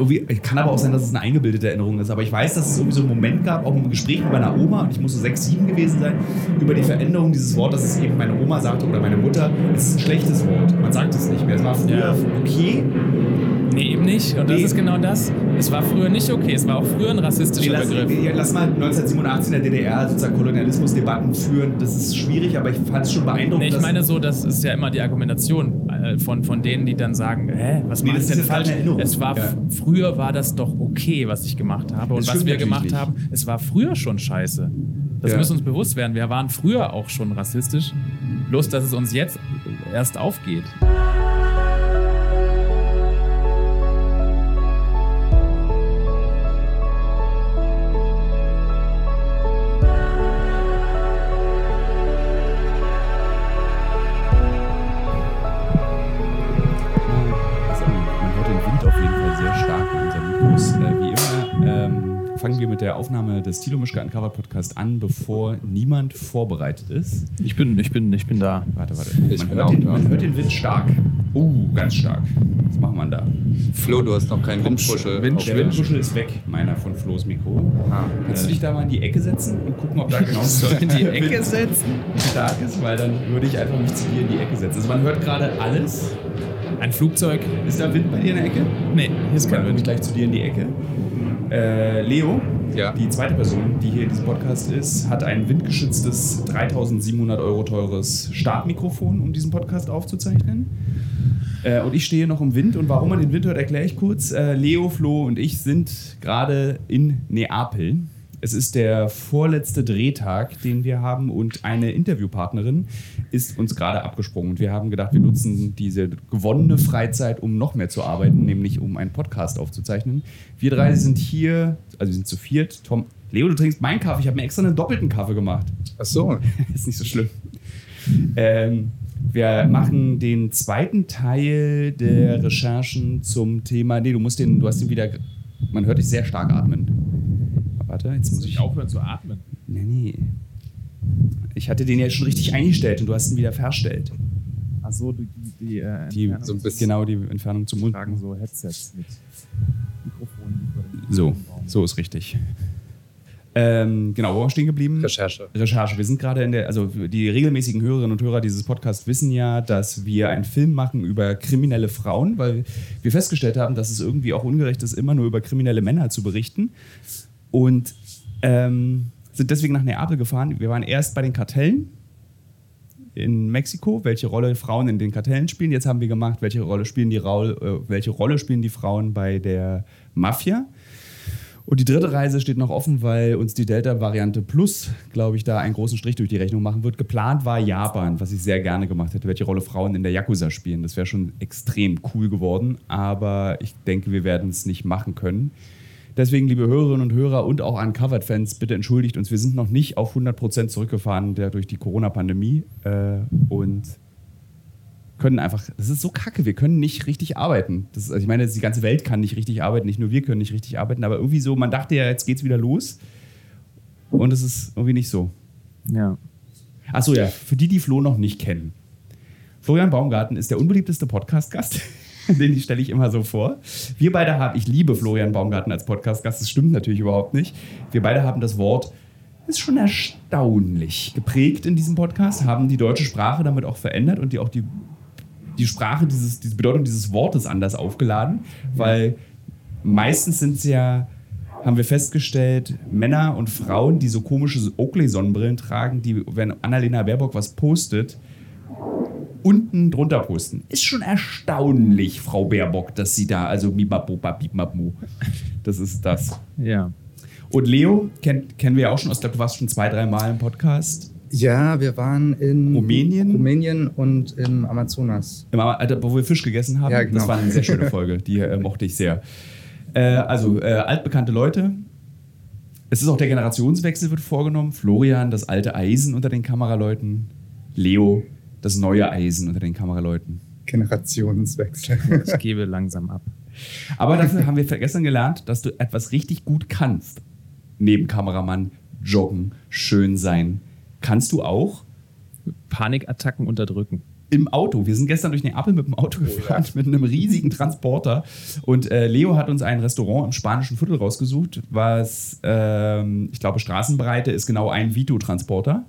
irgendwie, kann aber auch sein, dass es eine eingebildete Erinnerung ist, aber ich weiß, dass es irgendwie so einen Moment gab, auch im Gespräch mit meiner Oma, und ich muss so sechs, sieben gewesen sein, über die Veränderung dieses Wortes, dass es eben meine Oma sagte oder meine Mutter, es ist ein schlechtes Wort. Man sagt es nicht mehr. Es war früher Ja. okay. Nee, eben nicht. Und das Nee. ist genau das. Es war früher nicht okay. Es war auch früher ein Nee, rassistischer lass, Begriff. nee, lass mal 1987 in der DDR sozusagen Kolonialismusdebatten führen. Das ist schwierig, aber ich fand es schon beeindruckend. Nee, ich meine so, das ist ja immer die Argumentation äh, von, von denen, die dann sagen, hä, was Nee, ist denn falsch? Es war Ja. früher war das doch okay, was ich gemacht habe. Und Das was wir gemacht nicht. haben, es war früher schon scheiße. Das Ja. muss uns bewusst werden. Wir waren früher auch schon rassistisch. Bloß, dass es uns jetzt erst aufgeht. Aufnahme des Tilo Mischke Uncovered Podcast an, bevor niemand vorbereitet ist. Ich bin, ich bin, ich bin da. Warte, warte. Oh, Ich man, bin hört den, da. man hört den Wind stark. Uh, ganz stark. Was machen wir da? Flo, du hast noch keinen Windpuschel. Wind- Der Windpuschel ist weg, meiner von Flo's Mikro. Ah. Kannst du dich da mal in die Ecke setzen und gucken, ob da genau so in die Ecke setzen? stark ist? Weil dann würde ich einfach mich zu dir in die Ecke setzen. Also man hört gerade alles. Ein Flugzeug? Ist da Wind bei dir in der Ecke? Nee, hier ist Dann kein komme ich Wind. gleich zu dir in die Ecke. Äh, Leo, Ja. die zweite Person, die hier in diesem Podcast ist, hat ein windgeschütztes 3700 Euro teures Startmikrofon, um diesen Podcast aufzuzeichnen. Äh, und ich stehe noch im Wind. Und warum man den Wind hört, erkläre ich kurz. Äh, Leo, Flo und ich sind gerade in Neapel. Es ist der vorletzte Drehtag, den wir haben und eine Interviewpartnerin ist uns gerade abgesprungen. Und wir haben gedacht, wir nutzen diese gewonnene Freizeit, um noch mehr zu arbeiten, nämlich um einen Podcast aufzuzeichnen. Wir drei sind hier, also wir sind zu viert. Tom, Leo, du trinkst meinen Kaffee. Ich habe mir extra einen doppelten Kaffee gemacht. Ach so. ist nicht so schlimm. Ähm, wir machen den zweiten Teil der Recherchen zum Thema. Nee, du musst den, du hast den wieder. Man hört dich sehr stark atmen. Warte, jetzt muss ich auch. aufhören zu atmen? Nee, nee. Ich hatte den ja schon richtig eingestellt und du hast ihn wieder verstellt. Achso, die, die, äh, Die, Entfernung- so ein bisschen- Genau, die Entfernung zum Mund. tragen so Headsets mit Mikrofonen. So, so ist richtig. Ähm, genau, wo waren wir stehen geblieben? Recherche. Recherche. Wir sind gerade in der, also die regelmäßigen Hörerinnen und Hörer dieses Podcasts wissen ja, dass wir einen Film machen über kriminelle Frauen, weil wir festgestellt haben, dass es irgendwie auch ungerecht ist, immer nur über kriminelle Männer zu berichten. Und ähm, sind deswegen nach Neapel gefahren. Wir waren erst bei den Kartellen in Mexiko, welche Rolle Frauen in den Kartellen spielen. Jetzt haben wir gemacht, welche Rolle spielen die, Raul, äh, welche Rolle spielen die Frauen bei der Mafia. Und die dritte Reise steht noch offen, weil uns die Delta-Variante Plus, glaube ich, da einen großen Strich durch die Rechnung machen wird. Geplant war Japan, was ich sehr gerne gemacht hätte, welche Rolle Frauen in der Yakuza spielen. Das wäre schon extrem cool geworden, aber ich denke, wir werden es nicht machen können. Deswegen, liebe Hörerinnen und Hörer und auch Uncovered-Fans, bitte entschuldigt uns. Wir sind noch nicht auf 100% zurückgefahren der, durch die Corona-Pandemie äh, und können einfach, das ist so kacke, wir können nicht richtig arbeiten. Das ist, also ich meine, die ganze Welt kann nicht richtig arbeiten, nicht nur wir können nicht richtig arbeiten, aber irgendwie so, man dachte ja, jetzt geht's wieder los und es ist irgendwie nicht so. Ja. Achso, ja, für die, die Flo noch nicht kennen. Florian Baumgarten ist der unbeliebteste Podcast-Gast. Den stelle ich immer so vor. Wir beide haben, ich liebe Florian Baumgarten als Podcast-Gast, das stimmt natürlich überhaupt nicht. Wir beide haben das Wort, ist schon erstaunlich geprägt in diesem Podcast, haben die deutsche Sprache damit auch verändert und die auch die, die Sprache, dieses, diese Bedeutung dieses Wortes anders aufgeladen, weil meistens sind es ja, haben wir festgestellt, Männer und Frauen, die so komische Oakley-Sonnenbrillen tragen, die, wenn Annalena Baerbock was postet, unten drunter posten. Ist schon erstaunlich, Frau Baerbock, dass sie da, also Mimaboba, Bibmabu. Das ist das. Ja. Und Leo, kennt, kennen wir ja auch schon, ich glaube, du warst schon zwei, drei Mal im Podcast. Ja, wir waren in Rumänien? Rumänien und im Amazonas. Im, Alter, wo wir Fisch gegessen haben. Ja, genau. Das war eine sehr schöne Folge, die äh, mochte ich sehr. Äh, also, äh, altbekannte Leute. Es ist auch der Generationswechsel wird vorgenommen. Florian, das alte Eisen unter den Kameraleuten. Leo, das neue Eisen unter den Kameraleuten. Generationswechsel. Ich gebe langsam ab. Aber dafür haben wir gestern gelernt, dass du etwas richtig gut kannst. Neben Kameramann, joggen, schön sein. Kannst du auch? Panikattacken unterdrücken. im Auto. Wir sind gestern durch Neapel mit dem Auto gefahren, mit einem riesigen Transporter. Und äh, Leo hat uns ein Restaurant im spanischen Viertel rausgesucht, was, ähm, ich glaube, Straßenbreite ist genau ein Vito-Transporter.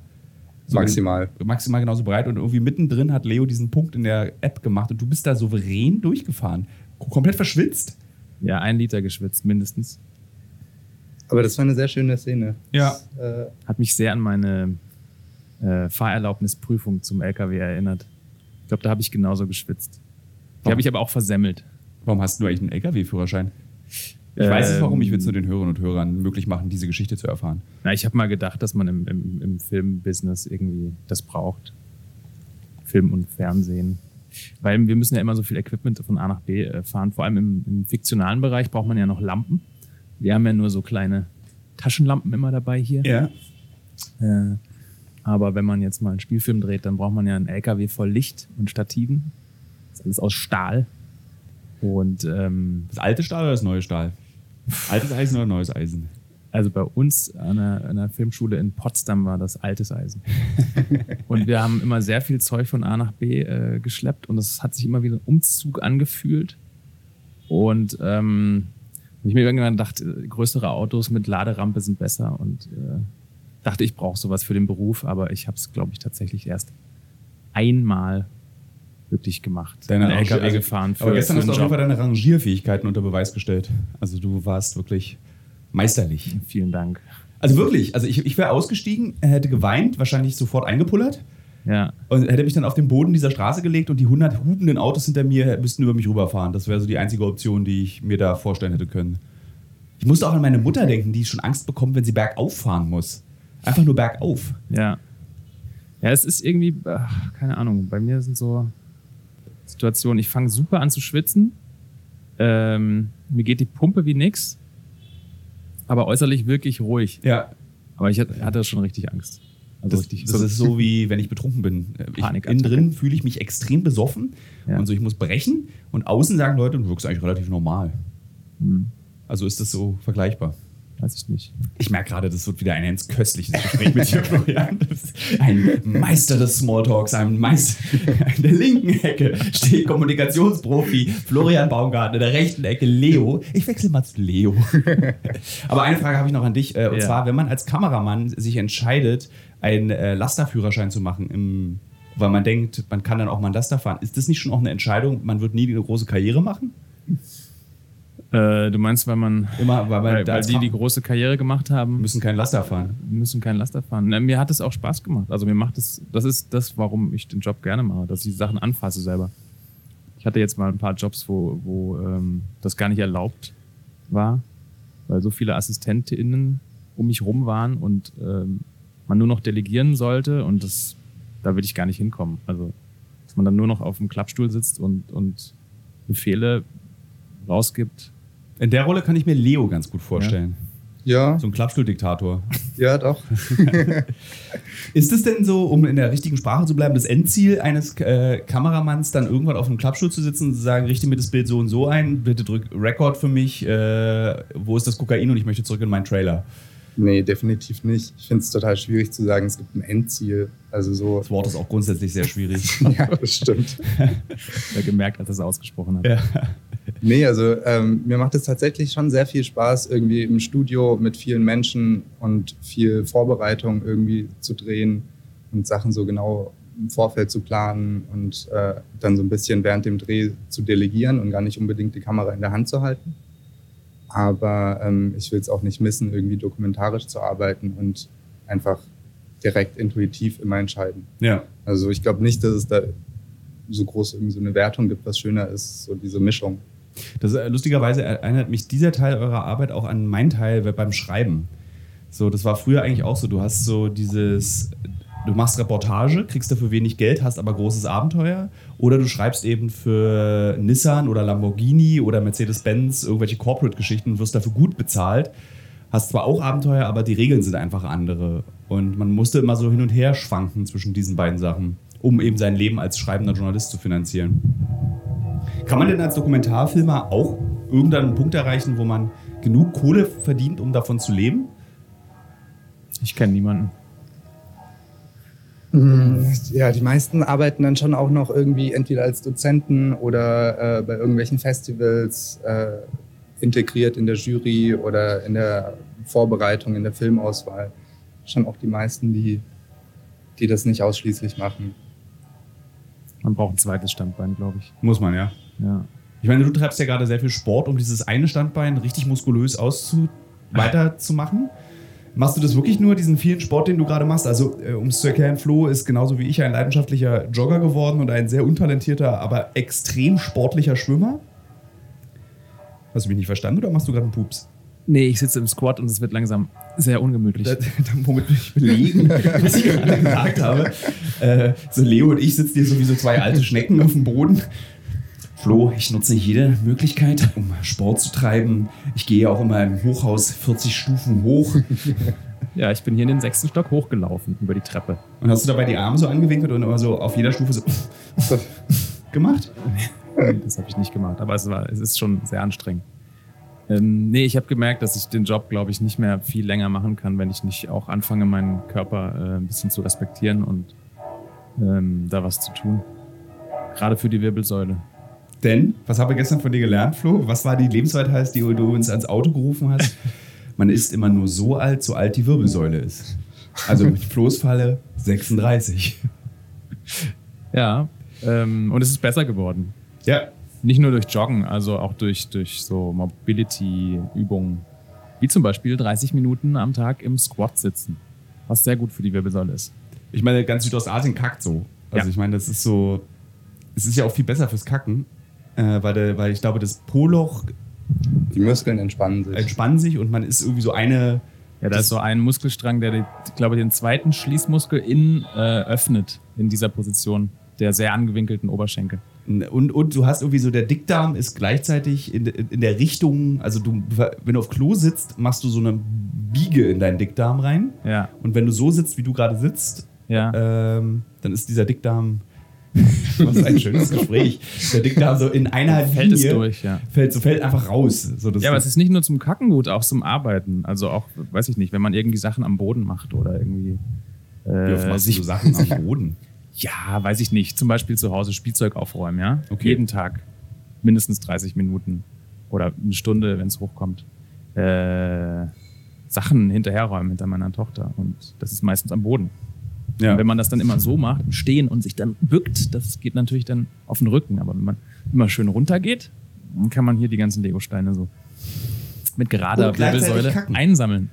So Maximal. Maximal genauso breit. Und irgendwie mittendrin hat Leo diesen Punkt in der App gemacht und du bist da souverän durchgefahren. Komplett verschwitzt. Ja, ein Liter geschwitzt, mindestens. Aber das war eine sehr schöne Szene. Ja. Äh, Hat mich sehr an meine äh, Fahrerlaubnisprüfung zum LKW erinnert. Ich glaube, da habe ich genauso geschwitzt. Die habe ich aber auch versammelt. Warum hast du eigentlich einen LKW-Führerschein? Ich weiß es Ähm, warum, ich will es nur den Hörerinnen und Hörern möglich machen, diese Geschichte zu erfahren. Na, ich habe mal gedacht, dass man im, im, im Filmbusiness irgendwie das braucht. Film und Fernsehen. Weil wir müssen ja immer so viel Equipment von A nach B äh, fahren. Vor allem im, im fiktionalen Bereich braucht man ja noch Lampen. Wir haben ja nur so kleine Taschenlampen immer dabei hier. Ja. Äh, aber wenn man jetzt mal einen Spielfilm dreht, dann braucht man ja einen LKW voll Licht und Stativen. Das ist alles aus Stahl. Und ähm, Das alte Stahl oder das neue Stahl? Altes Eisen oder neues Eisen? also bei uns an einer, einer Filmschule in Potsdam war das altes Eisen. und wir haben immer sehr viel Zeug von A nach B äh, geschleppt und es hat sich immer wie ein Umzug angefühlt. Und ähm, ich mir irgendwann dachte, größere Autos mit Laderampe sind besser und äh, dachte, ich brauche sowas für den Beruf, aber ich habe es, glaube ich, tatsächlich erst einmal wirklich gemacht. Deine LKW also- gefahren für, Aber gestern hast du auf jeden. Fall deine Rangierfähigkeiten unter Beweis gestellt. Also du warst wirklich meisterlich. Vielen Dank. Also wirklich, also ich, ich wäre ausgestiegen, hätte geweint, wahrscheinlich sofort eingepullert Ja, und hätte mich dann auf den Boden dieser Straße gelegt und die 100 hubenden Autos hinter mir müssten über mich rüberfahren. Das wäre so die einzige Option, die ich mir da vorstellen hätte können. Ich musste auch an meine Mutter denken, die schon Angst bekommt, wenn sie bergauf fahren muss. Einfach nur bergauf. Ja. Ja, es ist irgendwie, ach, keine Ahnung, bei mir sind so Situationen, ich fange super an zu schwitzen, ähm, mir geht die Pumpe wie nix, aber äußerlich wirklich ruhig. Ja, Aber ich hatte schon richtig Angst. Also das, richtig. das ist so wie wenn ich betrunken bin. Ich, innen drin fühle ich mich extrem besoffen Ja. und so, ich muss brechen und außen sagen Leute, du wirkst eigentlich relativ normal. Hm, Also ist das so vergleichbar. Weiß ich nicht. Ich merke gerade, das wird wieder ein ganz köstliches Gespräch mit dir, Florian. Ein Meister des Smalltalks, ein Meister. In der linken Ecke steht Kommunikationsprofi Florian Baumgarten, in der rechten Ecke Leo. Ich wechsle mal zu Leo. Aber eine Frage habe ich noch an dich. äh, Und Ja. zwar, wenn man als Kameramann sich entscheidet, einen äh, Lasterführerschein zu machen, im, weil man denkt, man kann dann auch mal einen Laster fahren, ist das nicht schon auch eine Entscheidung, man wird nie eine große Karriere machen? Äh, du meinst, weil man, Immer, weil, man weil, weil die die große Karriere gemacht haben, müssen keinen Laster fahren. müssen keinen Laster fahren. Na, mir hat es auch Spaß gemacht. Also mir macht es, das ist das, warum ich den Job gerne mache, dass ich die Sachen anfasse selber. Ich hatte jetzt mal ein paar Jobs, wo, wo ähm, das gar nicht erlaubt war, weil so viele AssistentInnen um mich rum waren und ähm, man nur noch delegieren sollte und das, da will ich gar nicht hinkommen. Also, dass man dann nur noch auf dem Klappstuhl sitzt und, und Befehle rausgibt. In der Rolle kann ich mir Leo ganz gut vorstellen. ja, So ein Klappstuhl-Diktator. ja, doch. Ist es denn so, um in der richtigen Sprache zu bleiben, das Endziel eines äh, Kameramanns, dann irgendwann auf einem Klappstuhl zu sitzen und zu sagen, richte mir das Bild so und so ein, bitte drück Record für mich, äh, wo ist das Kokain und ich möchte zurück in meinen Trailer. Nee, definitiv nicht. Ich finde es total schwierig zu sagen, es gibt ein Endziel. Also so. Das Wort ist auch grundsätzlich sehr schwierig. ja, das stimmt. Wer gemerkt, als er es ausgesprochen hat. ja. Nee, also ähm, mir macht es tatsächlich schon sehr viel Spaß, irgendwie im Studio mit vielen Menschen und viel Vorbereitung irgendwie zu drehen und Sachen so genau im Vorfeld zu planen und äh, dann so ein bisschen während dem Dreh zu delegieren und gar nicht unbedingt die Kamera in der Hand zu halten. Aber ähm, ich will es auch nicht missen, irgendwie dokumentarisch zu arbeiten und einfach direkt intuitiv immer entscheiden. ja. Also ich glaube nicht, dass es da so groß irgendwie so eine Wertung gibt, was schöner ist, so diese Mischung. Das, äh, lustigerweise erinnert mich dieser Teil eurer Arbeit auch an meinen Teil beim Schreiben. So, das war früher eigentlich auch so. Du hast so dieses, du machst Reportage, kriegst dafür wenig Geld, hast aber großes Abenteuer. Oder du schreibst eben für Nissan oder Lamborghini oder Mercedes-Benz irgendwelche Corporate-Geschichten und wirst dafür gut bezahlt. Hast zwar auch Abenteuer, aber die Regeln sind einfach andere. Und man musste immer so hin und her schwanken zwischen diesen beiden Sachen, um eben sein Leben als schreibender Journalist zu finanzieren. Kann man denn als Dokumentarfilmer auch irgendeinen Punkt erreichen, wo man genug Kohle verdient, um davon zu leben? Ich kenne niemanden. Ja, die meisten arbeiten dann schon auch noch irgendwie entweder als Dozenten oder äh, bei irgendwelchen Festivals äh, integriert in der Jury oder in der Vorbereitung, in der Filmauswahl. Schon auch die meisten, die, die das nicht ausschließlich machen. Man braucht ein zweites Standbein, glaube ich. Muss man, ja. Ja. Ich meine, du treibst ja gerade sehr viel Sport, um dieses eine Standbein richtig muskulös auszu weiterzumachen. Machst du das wirklich nur, diesen vielen Sport, den du gerade machst? Also, äh, um es zu erklären, Flo ist genauso wie ich ein leidenschaftlicher Jogger geworden und ein sehr untalentierter, aber extrem sportlicher Schwimmer. Hast du mich nicht verstanden oder machst du gerade einen Pups? Nee, ich sitze im Squat und es wird langsam sehr ungemütlich. Da- da- Womit will ich belegen, was ich gerade gesagt habe. Äh, so Leo und ich sitzen hier so wie so zwei alte Schnecken auf dem Boden. Flo, ich nutze jede Möglichkeit, um Sport zu treiben. Ich gehe auch immer im Hochhaus 40 Stufen hoch. Ja, ich bin hier in den sechsten Stock hochgelaufen über die Treppe. Und hast du dabei die Arme so angewinkelt und immer so auf jeder Stufe so gemacht? Nee, das habe ich nicht gemacht, aber es, war, es ist schon sehr anstrengend. Ähm, nee, ich habe gemerkt, dass ich den Job, glaube ich, nicht mehr viel länger machen kann, wenn ich nicht auch anfange, meinen Körper äh, ein bisschen zu respektieren und ähm, da was zu tun. Gerade für die Wirbelsäule. Denn, was haben wir gestern von dir gelernt, Flo? Was war die Lebensweisheit, die du uns ans Auto gerufen hast? Man ist immer nur so alt, so alt die Wirbelsäule ist. Also mit Flo's Falle 36. Ja, ähm, und es ist besser geworden. Ja, Nicht nur durch Joggen, also auch durch, durch so Mobility-Übungen. Wie zum Beispiel 30 Minuten am Tag im Squat sitzen. Was sehr gut für die Wirbelsäule ist. Ich meine, ganz Südostasien kackt so. Also Ja. ich meine, das ist so. Es ist ja auch viel besser fürs Kacken, äh, weil, der, weil ich glaube, das Po-Loch Die Muskeln entspannen sich. entspannt sich und man ist irgendwie so eine. Ja, da ist so ein Muskelstrang, der, die, ich glaube, den zweiten Schließmuskel innen äh, öffnet in dieser Position der sehr angewinkelten Oberschenkel. Und, und du hast irgendwie so, der Dickdarm ist gleichzeitig in, in der Richtung, also du, wenn du auf Klo sitzt, machst du so eine Biege in deinen Dickdarm rein. Ja, Und wenn du so sitzt, wie du gerade sitzt, ja. ähm, dann ist dieser Dickdarm. Das ist ein schönes Gespräch. Der Dickdarm so in einer fällt es Linie durch, ja. Fällt, so fällt einfach raus. So, das Ja, aber es ist nicht nur zum Kacken gut, auch zum Arbeiten. Also auch, weiß ich nicht, wenn man irgendwie Sachen am Boden macht oder irgendwie Wie oft äh, machst du sich so Sachen am Boden? Ja, weiß ich nicht. Zum Beispiel zu Hause Spielzeug aufräumen, ja? Okay. Jeden Tag. Mindestens 30 Minuten. Oder eine Stunde, wenn es hochkommt. Äh, Sachen hinterherräumen hinter meiner Tochter. Und das ist meistens am Boden. Ja. Und wenn man das dann immer so macht, im Stehen und sich dann bückt, das geht natürlich dann auf den Rücken. Aber wenn man immer schön runtergeht, dann kann man hier die ganzen Lego-Steine so mit gerader Wirbelsäule einsammeln.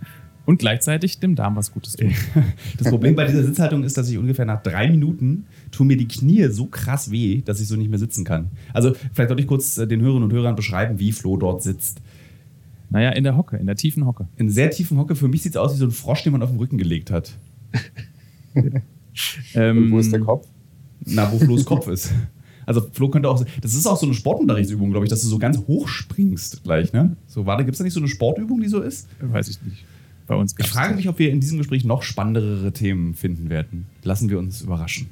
Und gleichzeitig dem Darm was Gutes tun. Das Problem bei dieser Sitzhaltung ist, dass ich ungefähr nach drei Minuten tun mir die Knie so krass weh, dass ich so nicht mehr sitzen kann. Also vielleicht sollte ich kurz äh, den Hörerinnen und Hörern beschreiben, wie Flo dort sitzt. Naja, in der Hocke, in der tiefen Hocke. In sehr tiefen Hocke. Für mich sieht es aus wie so ein Frosch, den man auf den Rücken gelegt hat. Ähm, wo ist der Kopf? Na, wo Flo's Kopf ist. Also Flo könnte auch, das ist auch so eine Sportunterrichtsübung, glaube ich, dass du so ganz hoch springst gleich, ne? So, warte, gibt es da nicht so eine Sportübung, die so ist? Weiß ich nicht. Bei uns Ich frage mich, ob wir in diesem Gespräch noch spannendere Themen finden werden. Lassen wir uns überraschen.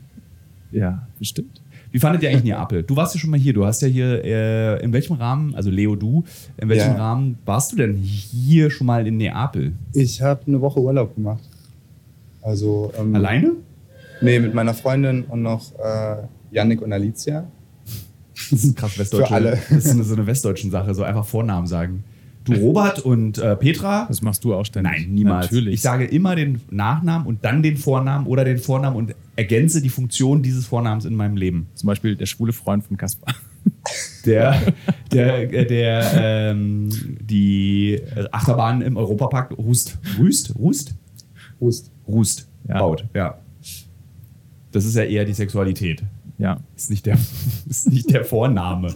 Ja, bestimmt. Wie fandet ihr eigentlich Neapel? Du warst ja schon mal hier. Du hast ja hier, äh, in welchem Rahmen, also Leo, du, in welchem Ja. Rahmen warst du denn hier schon mal in Neapel? Ich habe eine Woche Urlaub gemacht. Also ähm, Alleine? Nee, mit meiner Freundin und noch äh, Yannick und Alicia. Das ist krass westdeutsche. Für alle. Das ist eine, so eine westdeutschen Sache, so einfach Vornamen sagen. Du Robert und äh, Petra? Das machst du auch ständig. Nein, niemals. Natürlich. Ich sage immer den Nachnamen und dann den Vornamen oder den Vornamen und ergänze die Funktion dieses Vornamens in meinem Leben. Zum Beispiel der schwule Freund von Kaspar. Der, der, äh, der, ähm, die Achterbahn im Europapark Rust, Rust, Rust, Prost. Rust Ja. baut. Ja. Das ist ja eher die Sexualität. Ja. Ist nicht der, ist nicht der Vorname.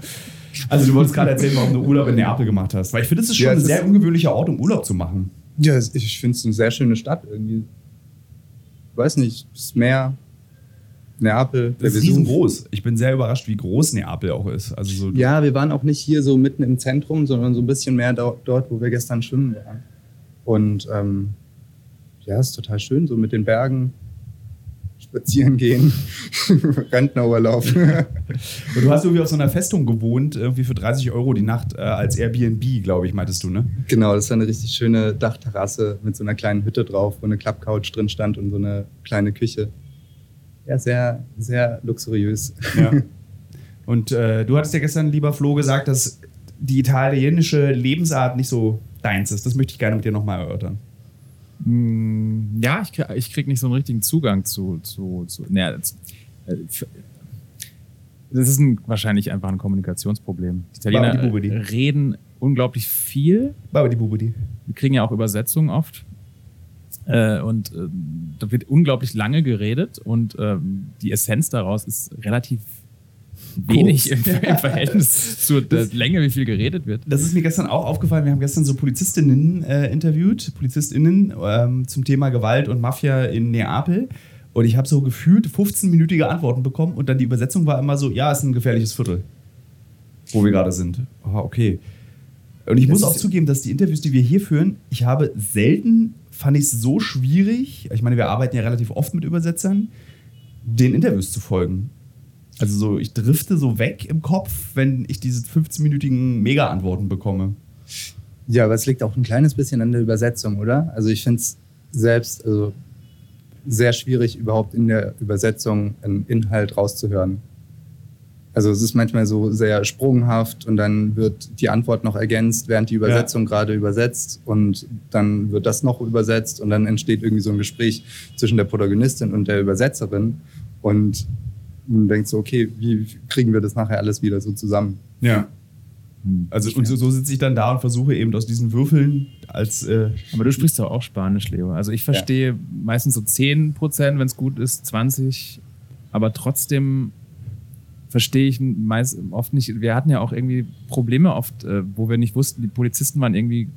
Also du wolltest gerade erzählen, warum du Urlaub in Neapel gemacht hast. Weil ich finde, es ist schon Ja, ein sehr ungewöhnlicher Ort, um Urlaub zu machen. Ja, ich finde es eine sehr schöne Stadt irgendwie. Weiß nicht, das Meer, Neapel, Das ist riesengroß. Ich bin sehr überrascht, wie groß Neapel auch ist. Also so, Ja, wir waren auch nicht hier so mitten im Zentrum, sondern so ein bisschen mehr do dort, wo wir gestern schwimmen waren. Und ähm, ja, ist total schön, so mit den Bergen spazieren gehen, Rentnerurlaub. Und du hast irgendwie auf so einer Festung gewohnt, irgendwie für 30 Euro die Nacht äh, als Airbnb, glaube ich, meintest du, ne? genau, das war eine richtig schöne Dachterrasse mit so einer kleinen Hütte drauf, wo eine Klappcouch drin stand und so eine kleine Küche. ja, sehr, sehr luxuriös. Ja. Und äh, du hattest ja gestern, lieber Flo, gesagt, dass die italienische Lebensart nicht so deins ist. Das möchte ich gerne mit dir nochmal erörtern. Mm, Ja, ich, krieg- ich krieg nicht so einen richtigen Zugang zu. zu, zu das, äh, das ist ein, wahrscheinlich einfach ein Kommunikationsproblem. Die Italiener Babidi Bubidi. äh, reden unglaublich viel. Babidi Bubidi. Wir kriegen ja auch Übersetzungen oft. Äh, und äh, da wird unglaublich lange geredet und ähm, die Essenz daraus ist relativ wenig im, im Verhältnis zur der Länge, wie viel geredet wird. Das ist mir gestern auch aufgefallen. Wir haben gestern so Polizistinnen äh, interviewt, PolizistInnen ähm, zum Thema Gewalt und Mafia in Neapel. Und ich habe so gefühlt 15-minütige Antworten bekommen und dann die Übersetzung war immer so: Ja, ist ein gefährliches Viertel, wo wir gerade sind. Ah, okay. Und ich Das muss auch zugeben, dass die Interviews, die wir hier führen, ich habe selten, fand ich es so schwierig. Ich meine, wir arbeiten ja relativ oft mit Übersetzern, den Interviews zu folgen. Also so, ich drifte so weg im Kopf, wenn ich diese 15-minütigen Mega-Antworten bekomme. Ja, aber es liegt auch ein kleines bisschen an der Übersetzung, oder? Also ich finde es selbst also sehr schwierig, überhaupt in der Übersetzung einen Inhalt rauszuhören. Also es ist manchmal so sehr sprunghaft und dann wird die Antwort noch ergänzt, während die Übersetzung gerade übersetzt und dann wird das noch übersetzt und dann entsteht irgendwie so ein Gespräch zwischen der Protagonistin und der Übersetzerin und man denkt so, okay, wie kriegen wir das nachher alles wieder so zusammen? Ja. Also und so, so sitze ich dann da und versuche eben aus diesen Würfeln als äh, Aber du sprichst doch auch Spanisch, Leo. Also ich verstehe meistens so 10 Prozent, wenn es gut ist, 20. Aber trotzdem verstehe ich meist oft nicht. Wir hatten ja auch irgendwie Probleme oft, äh, wo wir nicht wussten, die Polizisten waren irgendwie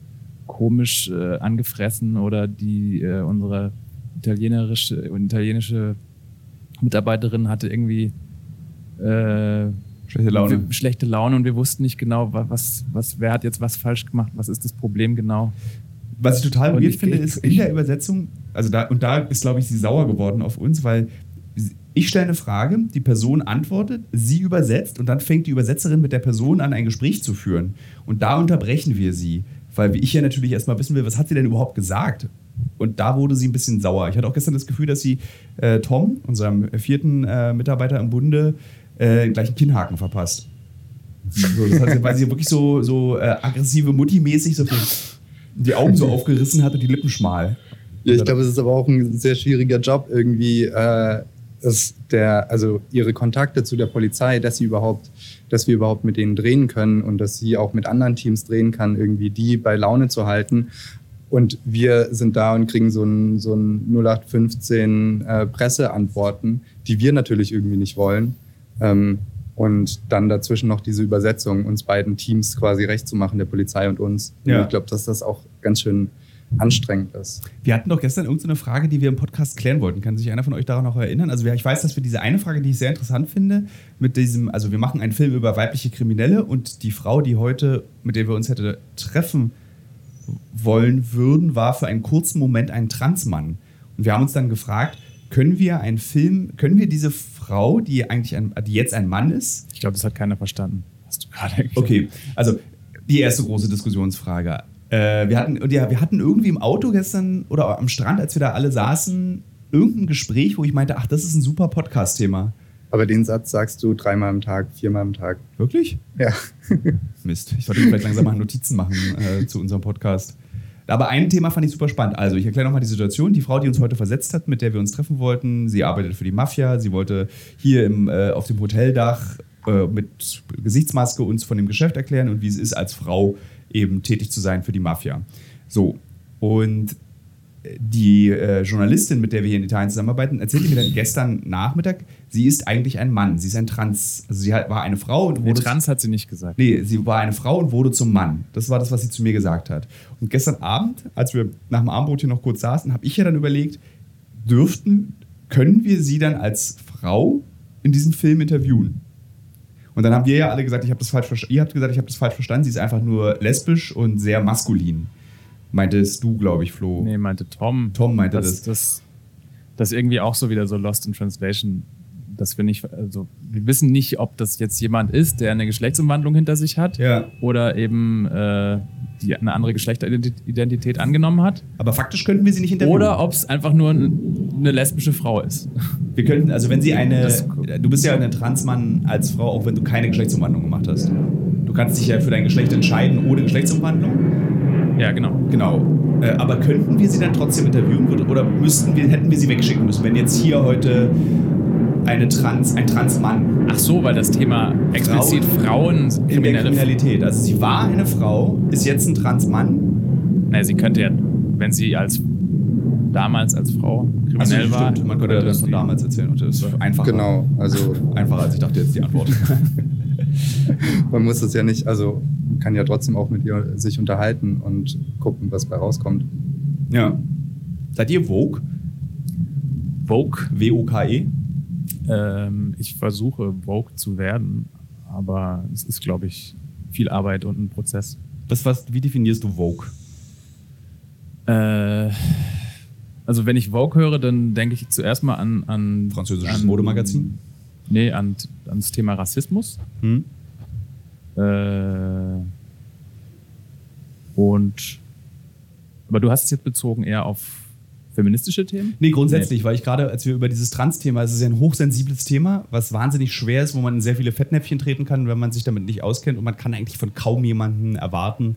komisch äh, angefressen oder die äh, unsere italienerische italienische Mitarbeiterin hatte irgendwie äh, schlechte Laune. wir- schlechte Laune und wir wussten nicht genau, wa- was, was, wer hat jetzt was falsch gemacht, was ist das Problem genau. Was ich total weird finde, ist in der Übersetzung, also da, und da ist, glaube ich, sie sauer geworden auf uns, weil ich stelle eine Frage, die Person antwortet, sie übersetzt und dann fängt die Übersetzerin mit der Person an, ein Gespräch zu führen. Und da unterbrechen wir sie, weil ich ja natürlich erstmal wissen will, was hat sie denn überhaupt gesagt? Und da wurde sie ein bisschen sauer. Ich hatte auch gestern das Gefühl, dass sie äh, Tom, unserem vierten äh, Mitarbeiter im Bunde, äh, gleich einen Kinnhaken verpasst. So, das hat, weil sie wirklich so, so äh, aggressive Mutti-mäßig so die Augen so aufgerissen hat und die Lippen schmal. Ja, ich glaube, es ist aber auch ein sehr schwieriger Job irgendwie, äh, ist der, also ihre Kontakte zu der Polizei, dass sie überhaupt, dass wir überhaupt mit denen drehen können und dass sie auch mit anderen Teams drehen kann, irgendwie die bei Laune zu halten. Und wir sind da und kriegen so ein, so ein 0815 äh, Presseantworten, die wir natürlich irgendwie nicht wollen. Ähm, und dann dazwischen noch diese Übersetzung, uns beiden Teams quasi recht zu machen, der Polizei und uns. Und Ja. ich glaube, dass das auch ganz schön anstrengend ist. Wir hatten doch gestern irgendeine Frage, die wir im Podcast klären wollten. Kann sich einer von euch daran noch erinnern? Also ich weiß, dass wir diese eine Frage, die ich sehr interessant finde, mit diesem, also wir machen einen Film über weibliche Kriminelle und die Frau, die heute, mit der wir uns hätte treffen wollen würden, war für einen kurzen Moment ein Transmann. Und wir haben uns dann gefragt, können wir einen Film, können wir diese Frau, die eigentlich ein, die jetzt ein Mann ist, Ich glaube, das hat keiner verstanden. Hast du gerade gesagt. Okay, also die erste große Diskussionsfrage. Äh, wir, hatten, und ja, wir hatten irgendwie im Auto gestern oder am Strand, als wir da alle saßen, irgendein Gespräch, wo ich meinte, ach, das ist ein super Podcast-Thema. Aber den Satz sagst du dreimal am Tag, viermal am Tag. Wirklich? Ja. Mist. Ich sollte mir vielleicht langsam mal Notizen machen äh, zu unserem Podcast. Aber ein Thema fand ich super spannend. Also, ich erkläre nochmal die Situation. Die Frau, die uns heute versetzt hat, mit der wir uns treffen wollten, sie arbeitet für die Mafia. Sie wollte hier im, äh, auf dem Hoteldach äh, mit Gesichtsmaske uns von dem Geschäft erklären und wie es ist, als Frau eben tätig zu sein für die Mafia. So. Und die äh, Journalistin, mit der wir hier in Italien zusammenarbeiten, erzählte mir dann gestern Nachmittag, sie ist eigentlich ein Mann. Sie ist ein Trans. Also, sie hat, war eine Frau und Nee, wurde. Trans hat sie nicht gesagt. Nee, sie war eine Frau und wurde zum Mann. Das war das, was sie zu mir gesagt hat. Und gestern Abend, als wir nach dem Abendbrot hier noch kurz saßen, habe ich ja dann überlegt, dürften, können wir sie dann als Frau in diesem Film interviewen? Und dann haben wir ja alle gesagt, ich habe das falsch verstanden. Ihr habt gesagt, ich habe das falsch verstanden. Sie ist einfach nur lesbisch und sehr maskulin. Meintest du, glaube ich, Flo. Nee, meinte Tom. Tom meinte dass, das. das. Das irgendwie auch so wieder so Lost in Translation dass wir nicht, also wir wissen nicht, ob das jetzt jemand ist, der eine Geschlechtsumwandlung hinter sich hat Ja. oder eben äh, die eine andere Geschlechteridentität angenommen hat Aber faktisch könnten wir sie nicht interviewen. oder ob es einfach nur ein, eine lesbische Frau ist. Wir könnten, also wenn sie eine, Das- du bist ja ein Transmann als Frau, auch wenn du keine Geschlechtsumwandlung gemacht hast. Du kannst dich ja für dein Geschlecht entscheiden ohne Geschlechtsumwandlung. Ja, genau. Genau. Äh, aber könnten wir sie dann trotzdem interviewen oder- oder müssten wir, hätten wir sie wegschicken müssen, wenn jetzt hier heute eine Trans, ein Transmann Ach so, weil das Thema explizit Frauen in der Kriminalität, also sie war eine Frau, ist jetzt ein Transmann. Naja, sie könnte ja, wenn sie als damals als Frau kriminell war. Also stimmt, man könnte ja das von damals erzählen. Und das ist einfacher. Genau, also Einfacher als ich dachte jetzt die Antwort. man muss das ja nicht, also kann ja trotzdem auch mit ihr sich unterhalten und gucken, was bei rauskommt. ja. Seid ihr Vogue? Vogue. W-O-K-E? Ähm, ich versuche Vogue zu werden, aber es ist, glaube ich, viel Arbeit und ein Prozess. Was, was, wie definierst du Vogue? Äh, also wenn ich Vogue höre, dann denke ich zuerst mal an, an Französisches an, Modemagazin? Nee, an, an das Thema Rassismus. Hm? Äh, und aber du hast es jetzt bezogen eher auf feministische Themen? Nee, grundsätzlich, weil ich gerade, als wir über dieses Trans-Thema, es ist ja ein hochsensibles Thema, was wahnsinnig schwer ist, wo man in sehr viele Fettnäpfchen treten kann, wenn man sich damit nicht auskennt. Und man kann eigentlich von kaum jemandem erwarten,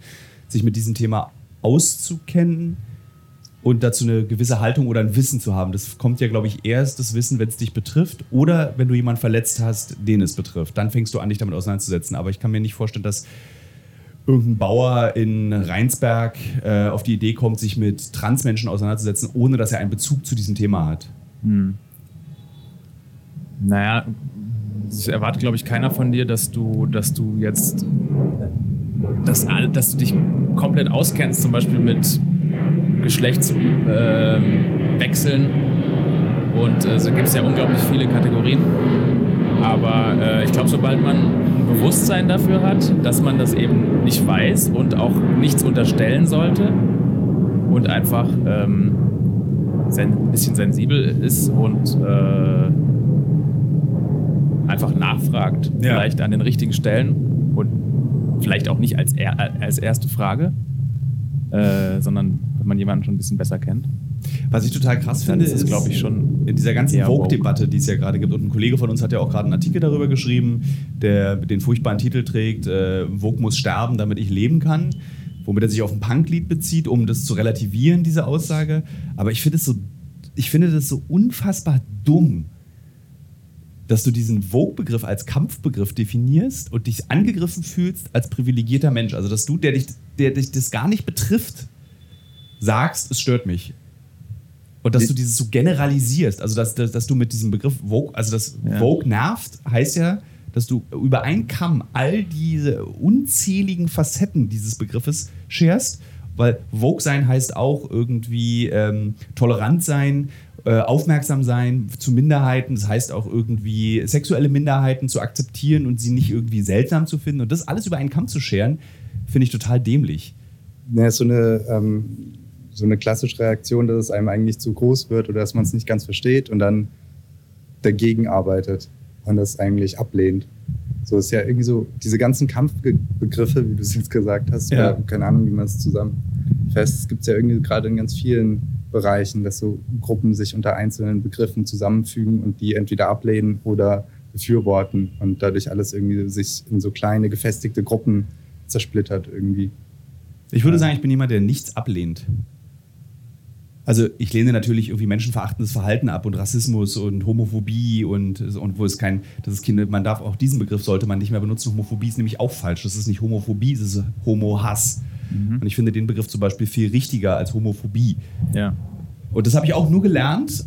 sich mit diesem Thema auszukennen und dazu eine gewisse Haltung oder ein Wissen zu haben. Das kommt ja, glaube ich, erst das Wissen, wenn es dich betrifft oder wenn du jemanden verletzt hast, den es betrifft. Dann fängst du an, dich damit auseinanderzusetzen. Aber ich kann mir nicht vorstellen, dass irgendein Bauer in Rheinsberg äh, auf die Idee kommt, sich mit Transmenschen auseinanderzusetzen, ohne dass er einen Bezug zu diesem Thema hat. Naja, das erwartet, glaube ich, keiner von dir, dass du, dass du jetzt, dass, dass du dich komplett auskennst, zum Beispiel mit Geschlechtswechseln. ähm, Wechseln. Und äh, so gibt es ja unglaublich viele Kategorien. Aber äh, ich glaube, sobald man ein Bewusstsein dafür hat, dass man das eben nicht weiß und auch nichts unterstellen sollte und einfach ähm, ein bisschen sensibel ist und äh, einfach nachfragt, Ja. vielleicht an den richtigen Stellen und vielleicht auch nicht als, er als erste Frage, äh, sondern wenn man jemanden schon ein bisschen besser kennt. Was ich total krass finde, ist es, glaube ich, schon in dieser ganzen Vogue-Debatte, die es ja gerade gibt. Und ein Kollege von uns hat ja auch gerade einen Artikel darüber geschrieben, der den furchtbaren Titel trägt, äh, Vogue muss sterben, damit ich leben kann. Womit er sich auf ein Punklied bezieht, um das zu relativieren, diese Aussage. Aber ich finde es so, ich finde das so unfassbar dumm, dass du diesen Vogue-Begriff als Kampfbegriff definierst und dich angegriffen fühlst als privilegierter Mensch. Also, dass du, der dich, der dich das gar nicht betrifft, sagst, es stört mich. Und dass du dieses so generalisierst, also dass, dass, dass du mit diesem Begriff Vogue, also dass Ja. Vogue nervt, heißt ja, dass du über einen Kamm all diese unzähligen Facetten dieses Begriffes scherst, weil Vogue sein heißt auch irgendwie ähm, tolerant sein, äh, aufmerksam sein zu Minderheiten, das heißt auch irgendwie sexuelle Minderheiten zu akzeptieren und sie nicht irgendwie seltsam zu finden und das alles über einen Kamm zu scheren, finde ich total dämlich. Ja, ist so eine, ähm, so eine klassische Reaktion, dass es einem eigentlich zu groß wird oder dass man es nicht ganz versteht und dann dagegen arbeitet und das eigentlich ablehnt. So ist ja irgendwie so, diese ganzen Kampfbegriffe, wie du es jetzt gesagt hast, Ja. oder keine Ahnung, wie man es zusammenfasst, es gibt ja irgendwie gerade in ganz vielen Bereichen, dass so Gruppen sich unter einzelnen Begriffen zusammenfügen und die entweder ablehnen oder befürworten und dadurch alles irgendwie sich in so kleine gefestigte Gruppen zersplittert irgendwie. Ich würde sagen, ich bin jemand, der nichts ablehnt. Also ich lehne natürlich irgendwie menschenverachtendes Verhalten ab und Rassismus und Homophobie und, und wo es kein, das ist keine, man darf auch diesen Begriff sollte man nicht mehr benutzen. Homophobie ist nämlich auch falsch. Das ist nicht Homophobie, das ist Homo-Hass. Und ich finde den Begriff zum Beispiel viel richtiger als Homophobie. Ja. Und das habe ich auch nur gelernt,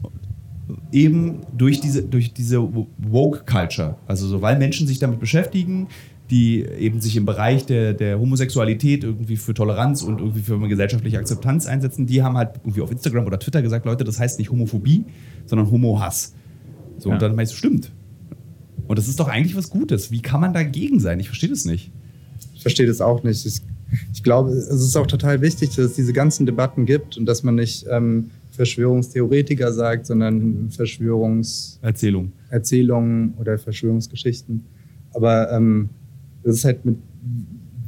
eben durch diese, durch diese Woke-Culture. Also so, weil Menschen sich damit beschäftigen, die eben sich im Bereich der, der Homosexualität irgendwie für Toleranz und irgendwie für eine gesellschaftliche Akzeptanz einsetzen, die haben halt irgendwie auf Instagram oder Twitter gesagt, Leute, das heißt nicht Homophobie, sondern Homo-Hass. So, Ja. und dann meinst du, stimmt. Und das ist doch eigentlich was Gutes. Wie kann man dagegen sein? Ich verstehe das nicht. Ich verstehe das auch nicht. Ich ich glaube, es ist auch total wichtig, dass es diese ganzen Debatten gibt und dass man nicht ähm, Verschwörungstheoretiker sagt, sondern Verschwörungserzählungen Erzählung. oder Verschwörungsgeschichten. Aber ähm, es ist halt mit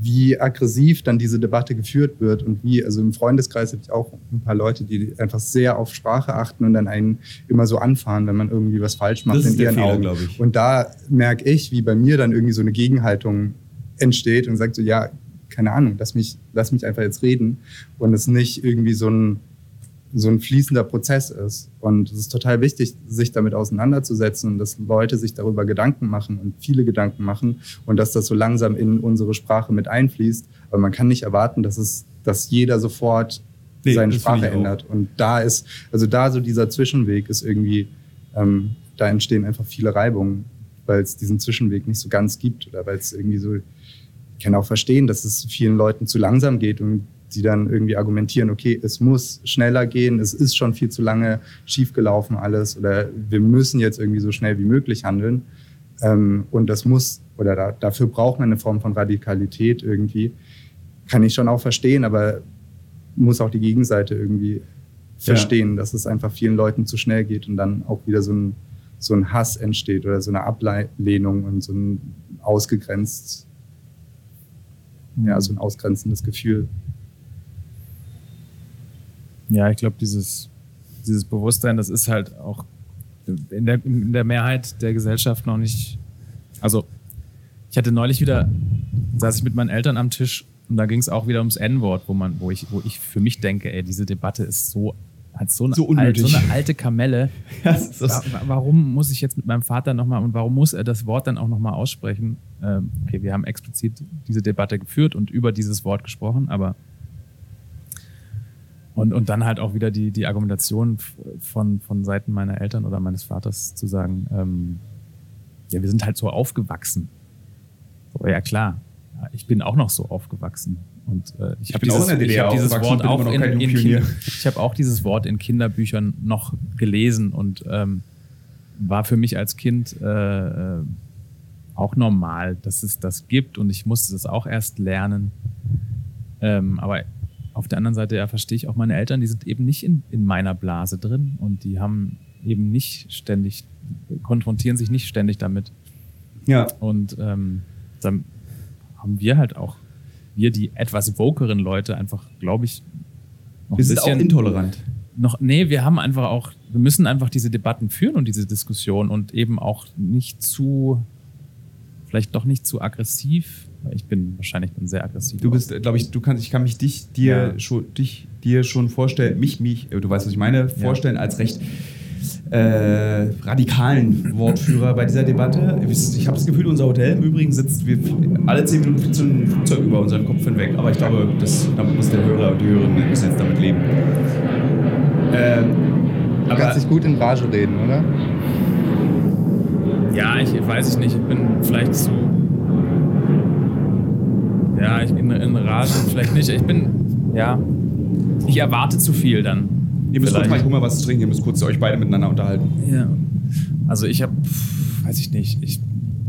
wie aggressiv dann diese Debatte geführt wird und wie, also im Freundeskreis habe ich auch ein paar Leute, die einfach sehr auf Sprache achten und dann einen immer so anfahren, wenn man irgendwie was falsch macht Das in ihren Fehler, Augen. ich. Und da merke ich, wie bei mir dann irgendwie so eine Gegenhaltung entsteht und sagt so, ja, keine Ahnung, lass mich, lass mich einfach jetzt reden und es nicht irgendwie so ein so ein fließender Prozess ist. Und es ist total wichtig, sich damit auseinanderzusetzen und dass Leute sich darüber Gedanken machen und viele Gedanken machen und dass das so langsam in unsere Sprache mit einfließt. Aber man kann nicht erwarten, dass es, dass jeder sofort Nee, seine Sprache ändert. Und da ist, also da so dieser Zwischenweg ist irgendwie, ähm, da entstehen einfach viele Reibungen, weil es diesen Zwischenweg nicht so ganz gibt oder weil es irgendwie so, ich kann auch verstehen, dass es vielen Leuten zu langsam geht und die dann irgendwie argumentieren, okay, es muss schneller gehen, es ist schon viel zu lange schiefgelaufen alles oder wir müssen jetzt irgendwie so schnell wie möglich handeln. Ähm, und das muss, oder da, dafür braucht man eine Form von Radikalität irgendwie. Kann ich schon auch verstehen, aber muss auch die Gegenseite irgendwie verstehen, dass es einfach vielen Leuten zu schnell geht und dann auch wieder so ein, so ein Hass entsteht oder so eine Ablehnung und so ein ausgegrenzt, ja, so ein ausgrenzendes Gefühl. Ja, ich glaube, dieses, dieses Bewusstsein, das ist halt auch in der, in der Mehrheit der Gesellschaft noch nicht. Also, ich hatte neulich wieder, saß ich mit meinen Eltern am Tisch und da ging es auch wieder ums N-Wort, wo man, wo ich, wo ich für mich denke, ey, diese Debatte ist so, hat so eine, So alt, unnötig. so eine alte Kamelle. Ja, das ist Wa- wa- Warum muss ich jetzt mit meinem Vater nochmal und warum muss er das Wort dann auch nochmal aussprechen? Ähm, okay, wir haben explizit diese Debatte geführt und über dieses Wort gesprochen, aber und, und dann halt auch wieder die, die Argumentation von, von Seiten meiner Eltern oder meines Vaters zu sagen, ähm, ja, wir sind halt so aufgewachsen. So, ja klar, ja, ich bin auch noch so aufgewachsen. Und äh, ich, Ich habe dieses, ich hab dieses Wort auch in. Kinder, ich habe auch dieses Wort in Kinderbüchern noch gelesen und ähm, war für mich als Kind äh, äh, auch normal, dass es das gibt und ich musste es auch erst lernen. Ähm, aber auf der anderen Seite ja, verstehe ich auch meine Eltern, die sind eben nicht in, in meiner Blase drin und die haben eben nicht ständig, konfrontieren sich nicht ständig damit. ja. Und ähm, dann haben wir halt auch, wir die etwas vokeren Leute einfach, glaube ich, noch Wir sind auch intolerant. noch, nee, wir haben einfach auch, wir müssen einfach diese Debatten führen und diese Diskussion und eben auch nicht zu, vielleicht doch nicht zu aggressiv. Ich bin wahrscheinlich bin sehr aggressiv. Du bist, glaube ich, du kannst, ich kann mich dich dir Ja. schon, dich dir schon vorstellen, mich, mich, äh, du weißt, was ich meine, vorstellen als recht äh, radikalen Wortführer bei dieser Debatte. Ich habe das Gefühl, unser Hotel im Übrigen sitzt wir alle zehn Minuten fliegt so ein Flugzeug über unseren Kopf hinweg. Aber ich glaube, das, damit muss der Hörer und die Hörerin müssen jetzt damit leben. Ähm, Du kannst dich gut in Rage reden, oder? Ja, ich weiß ich nicht. Ich bin vielleicht zu. Ja, ich bin in Rage vielleicht nicht. Ich bin. Ja. Ich erwarte zu viel dann. ihr müsst kurz Vielleicht. mal, ich mal was zu trinken, ihr müsst kurz euch beide miteinander unterhalten. Ja. Also ich habe, weiß ich nicht, ich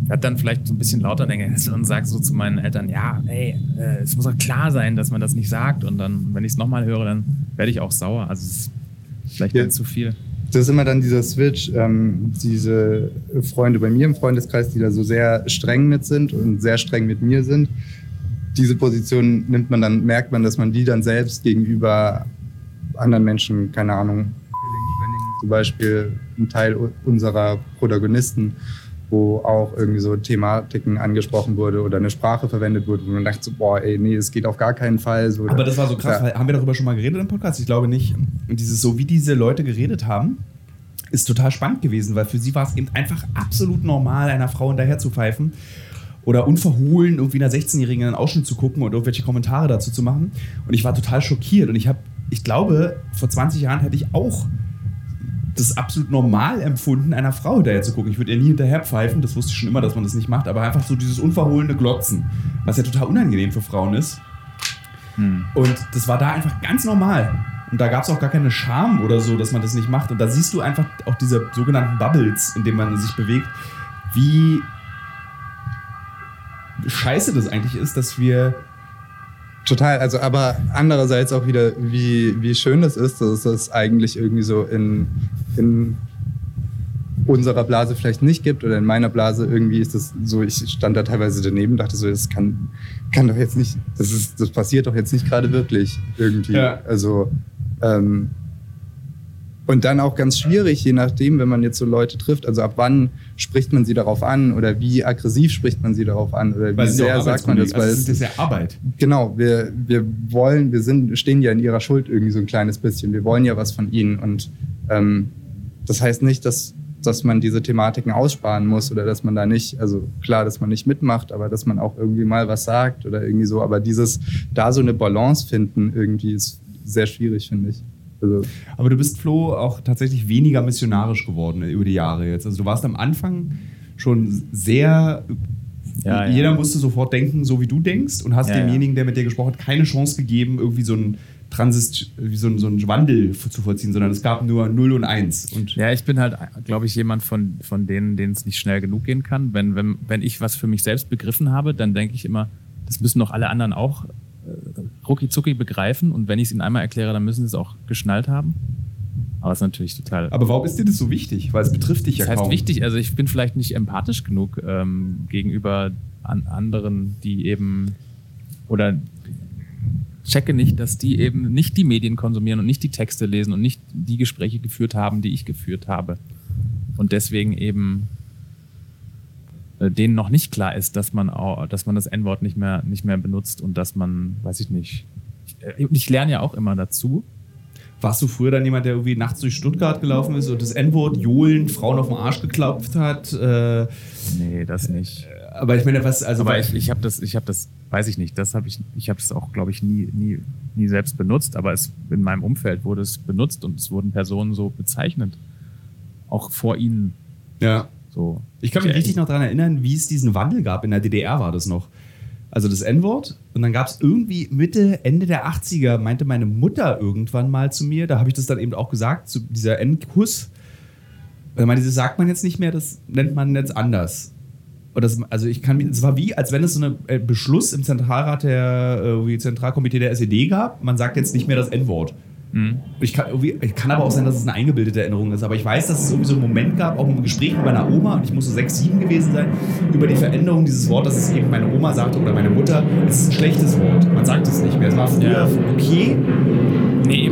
werde dann vielleicht so ein bisschen lauter denken und sage so zu meinen Eltern, ja, ey, äh, es muss doch klar sein, dass man das nicht sagt. Und dann, wenn ich es nochmal höre, dann werde ich auch sauer. Also es ist vielleicht Ja. zu viel. Das ist immer dann dieser Switch, ähm, diese Freunde bei mir im Freundeskreis, die da so sehr streng mit sind und sehr streng mit mir sind. Diese Position nimmt man dann, merkt man, dass man die dann selbst gegenüber anderen Menschen, keine Ahnung, zum Beispiel ein Teil unserer Protagonisten, wo auch irgendwie so Thematiken angesprochen wurde oder eine Sprache verwendet wurde, wo man dachte so, boah, ey, nee, es geht auf gar keinen Fall. So, Aber das war so krass, Ja. weil, haben wir darüber schon mal geredet im Podcast? Ich glaube nicht. Und dieses so, wie diese Leute geredet haben, ist total spannend gewesen, weil für sie war es eben einfach absolut normal, einer Frau hinterher zu pfeifen oder unverhohlen irgendwie einer 16-Jährigen einen Ausschnitt zu gucken und irgendwelche Kommentare dazu zu machen. Und ich war total schockiert. Und ich habe, ich glaube, vor 20 Jahren hätte ich auch das absolut normal empfunden, einer Frau hinterher zu gucken. Ich würde ihr nie hinterher pfeifen, das wusste ich schon immer, dass man das nicht macht, aber einfach so dieses unverhohlene Glotzen, was ja total unangenehm für Frauen ist. Und das war da einfach ganz normal. Und da gab es auch gar keine Scham oder so, dass man das nicht macht. Und da siehst du einfach auch diese sogenannten Bubbles, in denen man sich bewegt, wie scheiße das eigentlich ist, dass wir Total, also aber andererseits auch wieder, wie, wie schön es ist, dass es eigentlich irgendwie so in, in unserer Blase vielleicht nicht gibt oder in meiner Blase irgendwie ist das so, ich stand da teilweise daneben, dachte so, das kann, kann doch jetzt nicht, das, ist, das passiert doch jetzt nicht gerade wirklich irgendwie. Ja. Also ähm, und dann auch ganz schwierig, je nachdem, wenn man jetzt so Leute trifft, also ab wann spricht man sie darauf an oder wie aggressiv spricht man sie darauf an oder Weil wie sehr sagt man das, weil also es das ist ja Arbeit. Genau, wir, wir wollen, wir sind, stehen ja in ihrer Schuld irgendwie so ein kleines bisschen. Wir wollen ja was von ihnen. Und ähm, das heißt nicht, dass, dass man diese Thematiken aussparen muss oder dass man da nicht, also klar, dass man nicht mitmacht, aber dass man auch irgendwie mal was sagt oder irgendwie so. Aber dieses, da so eine Balance finden, irgendwie ist sehr schwierig, finde ich. Also, Aber du bist, Flo, auch tatsächlich weniger missionarisch geworden über die Jahre jetzt. Also du warst am Anfang schon sehr. Ja, ja. jeder musste sofort denken, so wie du denkst, und hast Ja, ja. demjenigen, der mit dir gesprochen hat, keine Chance gegeben, irgendwie so einen Transist, wie so einen, so einen Wandel zu vollziehen, sondern es gab nur 0 und 1. Und Ja, ich bin halt, glaube ich, jemand von, von denen, denen es nicht schnell genug gehen kann. Wenn, wenn, wenn ich was für mich selbst begriffen habe, dann denke ich immer, das müssen doch alle anderen auch rucki zucki begreifen. Und wenn ich es ihnen einmal erkläre, dann müssen sie es auch geschnallt haben. Aber es ist natürlich total. aber warum ist dir das so wichtig? Weil es betrifft dich das ja heißt kaum. wichtig, also ich bin vielleicht nicht empathisch genug ähm, gegenüber an anderen, die eben oder checke nicht, dass die eben nicht die Medien konsumieren und nicht die Texte lesen und nicht die Gespräche geführt haben, die ich geführt habe. Und deswegen eben äh, denen noch nicht klar ist, dass man auch, dass man das N-Wort nicht mehr, nicht mehr benutzt und dass man, weiß ich nicht. Ich, äh, ich lerne ja auch immer dazu. Warst du früher dann jemand, der irgendwie nachts durch Stuttgart gelaufen ist und das N-Wort johlen, Frauen auf den Arsch geklopft hat? Äh, Nee, das nicht. aber ich meine, was, also Aber ich, ich habe das, ich habe das, weiß ich nicht, das habe ich, ich habe das auch, glaube ich, nie, nie, nie selbst benutzt, aber es in meinem Umfeld wurde es benutzt und es wurden Personen so bezeichnet. Auch vor ihnen ja. So. Ich kann mich richtig noch daran erinnern, wie es diesen Wandel gab. In der DDR war das noch. Also das N-Wort. Und dann gab es irgendwie Mitte, Ende der 80er, meinte meine Mutter irgendwann mal zu mir, da habe ich das dann eben auch gesagt, zu dieser N-Kuss. Weil meinte, das sagt man jetzt nicht mehr, das nennt man jetzt anders. Und das, also ich kann, es war wie, als wenn es so einen äh, Beschluss im Zentralrat der, äh, wie Zentralkomitee der SED gab. Man sagt jetzt nicht mehr das N-Wort. Mhm. Ich kann, ich kann aber auch sein, dass es eine eingebildete Erinnerung ist. Aber ich weiß, dass es irgendwie so einen Moment gab, auch im Gespräch mit meiner Oma, und ich muss so sechs, sieben gewesen sein, über die Veränderung dieses Wortes, dass es eben meine Oma sagte oder meine Mutter, es ist ein schlechtes Wort. Man sagt es nicht mehr. Es war früher Ja. okay.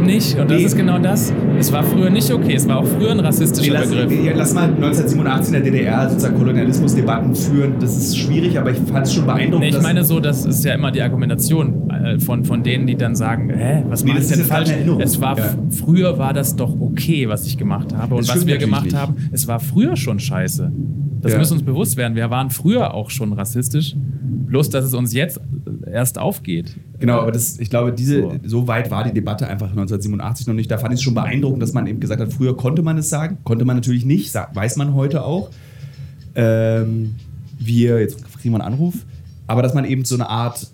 Nee, eben nicht. Und das Nee. ist genau das. Es war früher nicht okay. Es war auch früher ein Nee, rassistischer lass, Begriff. nee, lass mal 1987 in der DDR sozusagen Kolonialismusdebatten führen. Das ist schwierig, aber ich fand es schon beeindruckend. Nee, ich meine so, das ist ja immer die Argumentation äh, von, von denen, die dann sagen, hä, was Nee, ist denn falsch? Es war, Ja. früher war das doch okay, was ich gemacht habe. Und Das was wir gemacht nicht. haben, es war früher schon scheiße. Das Ja. müssen uns bewusst werden. Wir waren früher auch schon rassistisch. Bloß, dass es uns jetzt erst aufgeht. Genau, aber das, ich glaube, diese, So. so. weit war die Debatte einfach 1987 noch nicht. Da fand ich es schon beeindruckend, dass man eben gesagt hat, früher konnte man es sagen, konnte man natürlich nicht, weiß man heute auch. Ähm, wir, jetzt kriegen wir einen Anruf, aber dass man eben so eine Art,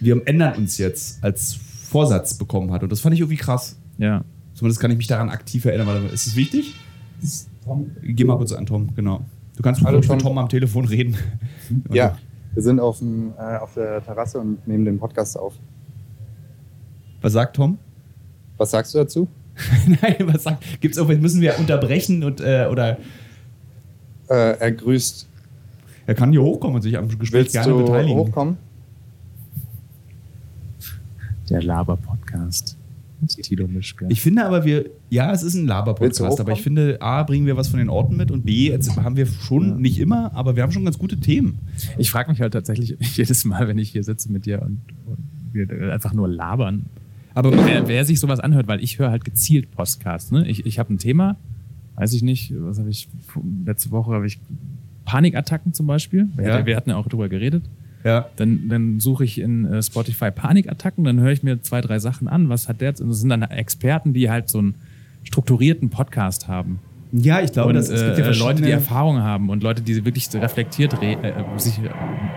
wir ändern uns jetzt als Vorsatz bekommen hat. Und das fand ich irgendwie krass. Ja. Zumindest kann ich mich daran aktiv erinnern. Warte mal, Ist es wichtig? Tom? Geh mal kurz an Tom, genau. Du kannst Hallo, ruhig mit Tom. Tom am Telefon reden. Ja, wir sind auf, dem, äh, auf der Terrasse und nehmen den Podcast auf. Was sagt Tom? Was sagst du dazu? Nein, was sagt? Gibt es irgendwas, müssen wir unterbrechen und, äh, oder Äh, er grüßt. er kann hier hochkommen und sich am Gespräch Willst gerne du beteiligen. hochkommen? Der Laber-Podcast. Tilo Mischke. Ich finde aber, wir, ja, es ist ein Laber-Podcast, aber ich finde, A, bringen wir was von den Orten mit und B, jetzt haben wir schon, nicht immer, aber wir haben schon ganz gute Themen. Ich frage mich halt tatsächlich jedes Mal, wenn ich hier sitze mit dir und, und wir einfach nur labern. Aber Wer, wer sich sowas anhört, weil ich höre halt gezielt Podcasts. Ne? Ich, ich habe ein Thema, weiß ich nicht, was habe ich, letzte Woche habe ich Panikattacken zum Beispiel. Wir, Ja. wir hatten ja auch drüber geredet. Ja, Dann, dann suche ich in äh, Spotify Panikattacken, dann höre ich mir zwei, drei Sachen an. Was hat der jetzt? Und das sind dann Experten, die halt so einen strukturierten Podcast haben. ja, ich glaube, und dass es gibt ja äh, Leute, die Erfahrung haben und Leute, die wirklich reflektiert re äh, sich äh,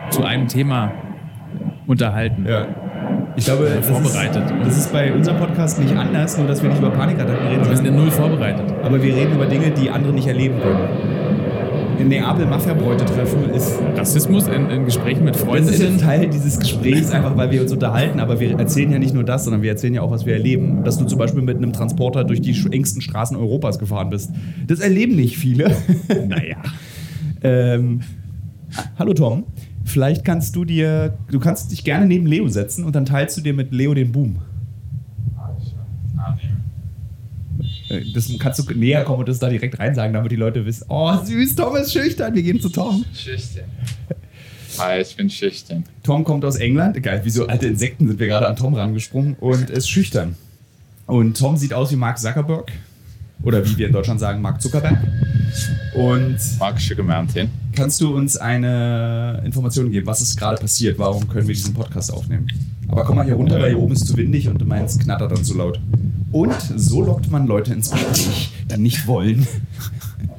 zu einem Thema unterhalten. Ja. Ich glaube, das vorbereitet. Ist, das ist bei unserem Podcast nicht anders, nur dass wir nicht über Panikattacken reden, Aber wir sind ja null vorbereitet. aber wir reden über Dinge, die andere nicht erleben können. In Neapel Mafia-Bräute treffen ist Rassismus in, in Gesprächen mit Freunden. Das ist jetzt Teil dieses Gesprächs, einfach weil wir uns unterhalten, aber wir erzählen ja nicht nur das, sondern wir erzählen ja auch, was wir erleben. Dass du zum Beispiel mit einem Transporter durch die engsten Straßen Europas gefahren bist. Das erleben nicht viele. Naja. ähm, hallo Tom, vielleicht kannst du dir, du kannst dich gerne neben Leo setzen und dann teilst du dir mit Leo den Boom. Äh, Das kannst du näher kommen und das da direkt rein sagen, damit die Leute wissen, oh süß, Tom ist schüchtern, wir gehen zu Tom. Schüchtern. Hi, ich bin schüchtern. Tom kommt aus England. Geil, wie so alte Insekten sind wir gerade an Tom rangesprungen und ist schüchtern. Und Tom sieht aus wie Mark Zuckerberg. Oder wie wir in Deutschland sagen, Mark Zuckerberg. Und Mark Sugar Mountain. kannst du uns eine Information geben, was ist gerade passiert? Warum können wir diesen Podcast aufnehmen? Aber komm mal hier runter, weil hier oben ist zu windig und meins knattert dann zu laut. Und so lockt man Leute ins Gespräch, die nicht wollen.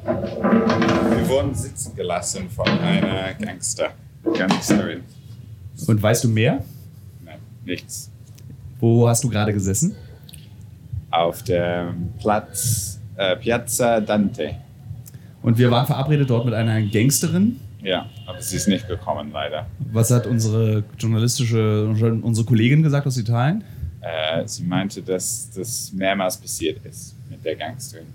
Wir wurden sitzen gelassen von einer Gangster. Gangsterin. Und weißt du mehr? Nein, nichts. Wo hast du gerade gesessen? Auf dem Platz äh, Piazza Dante. Und wir waren verabredet dort mit einer Gangsterin. Ja, aber sie ist nicht gekommen, leider. Was hat unsere journalistische, unsere Kollegin gesagt aus Italien? Äh, sie meinte, dass das mehrmals passiert ist mit der Gangsterin.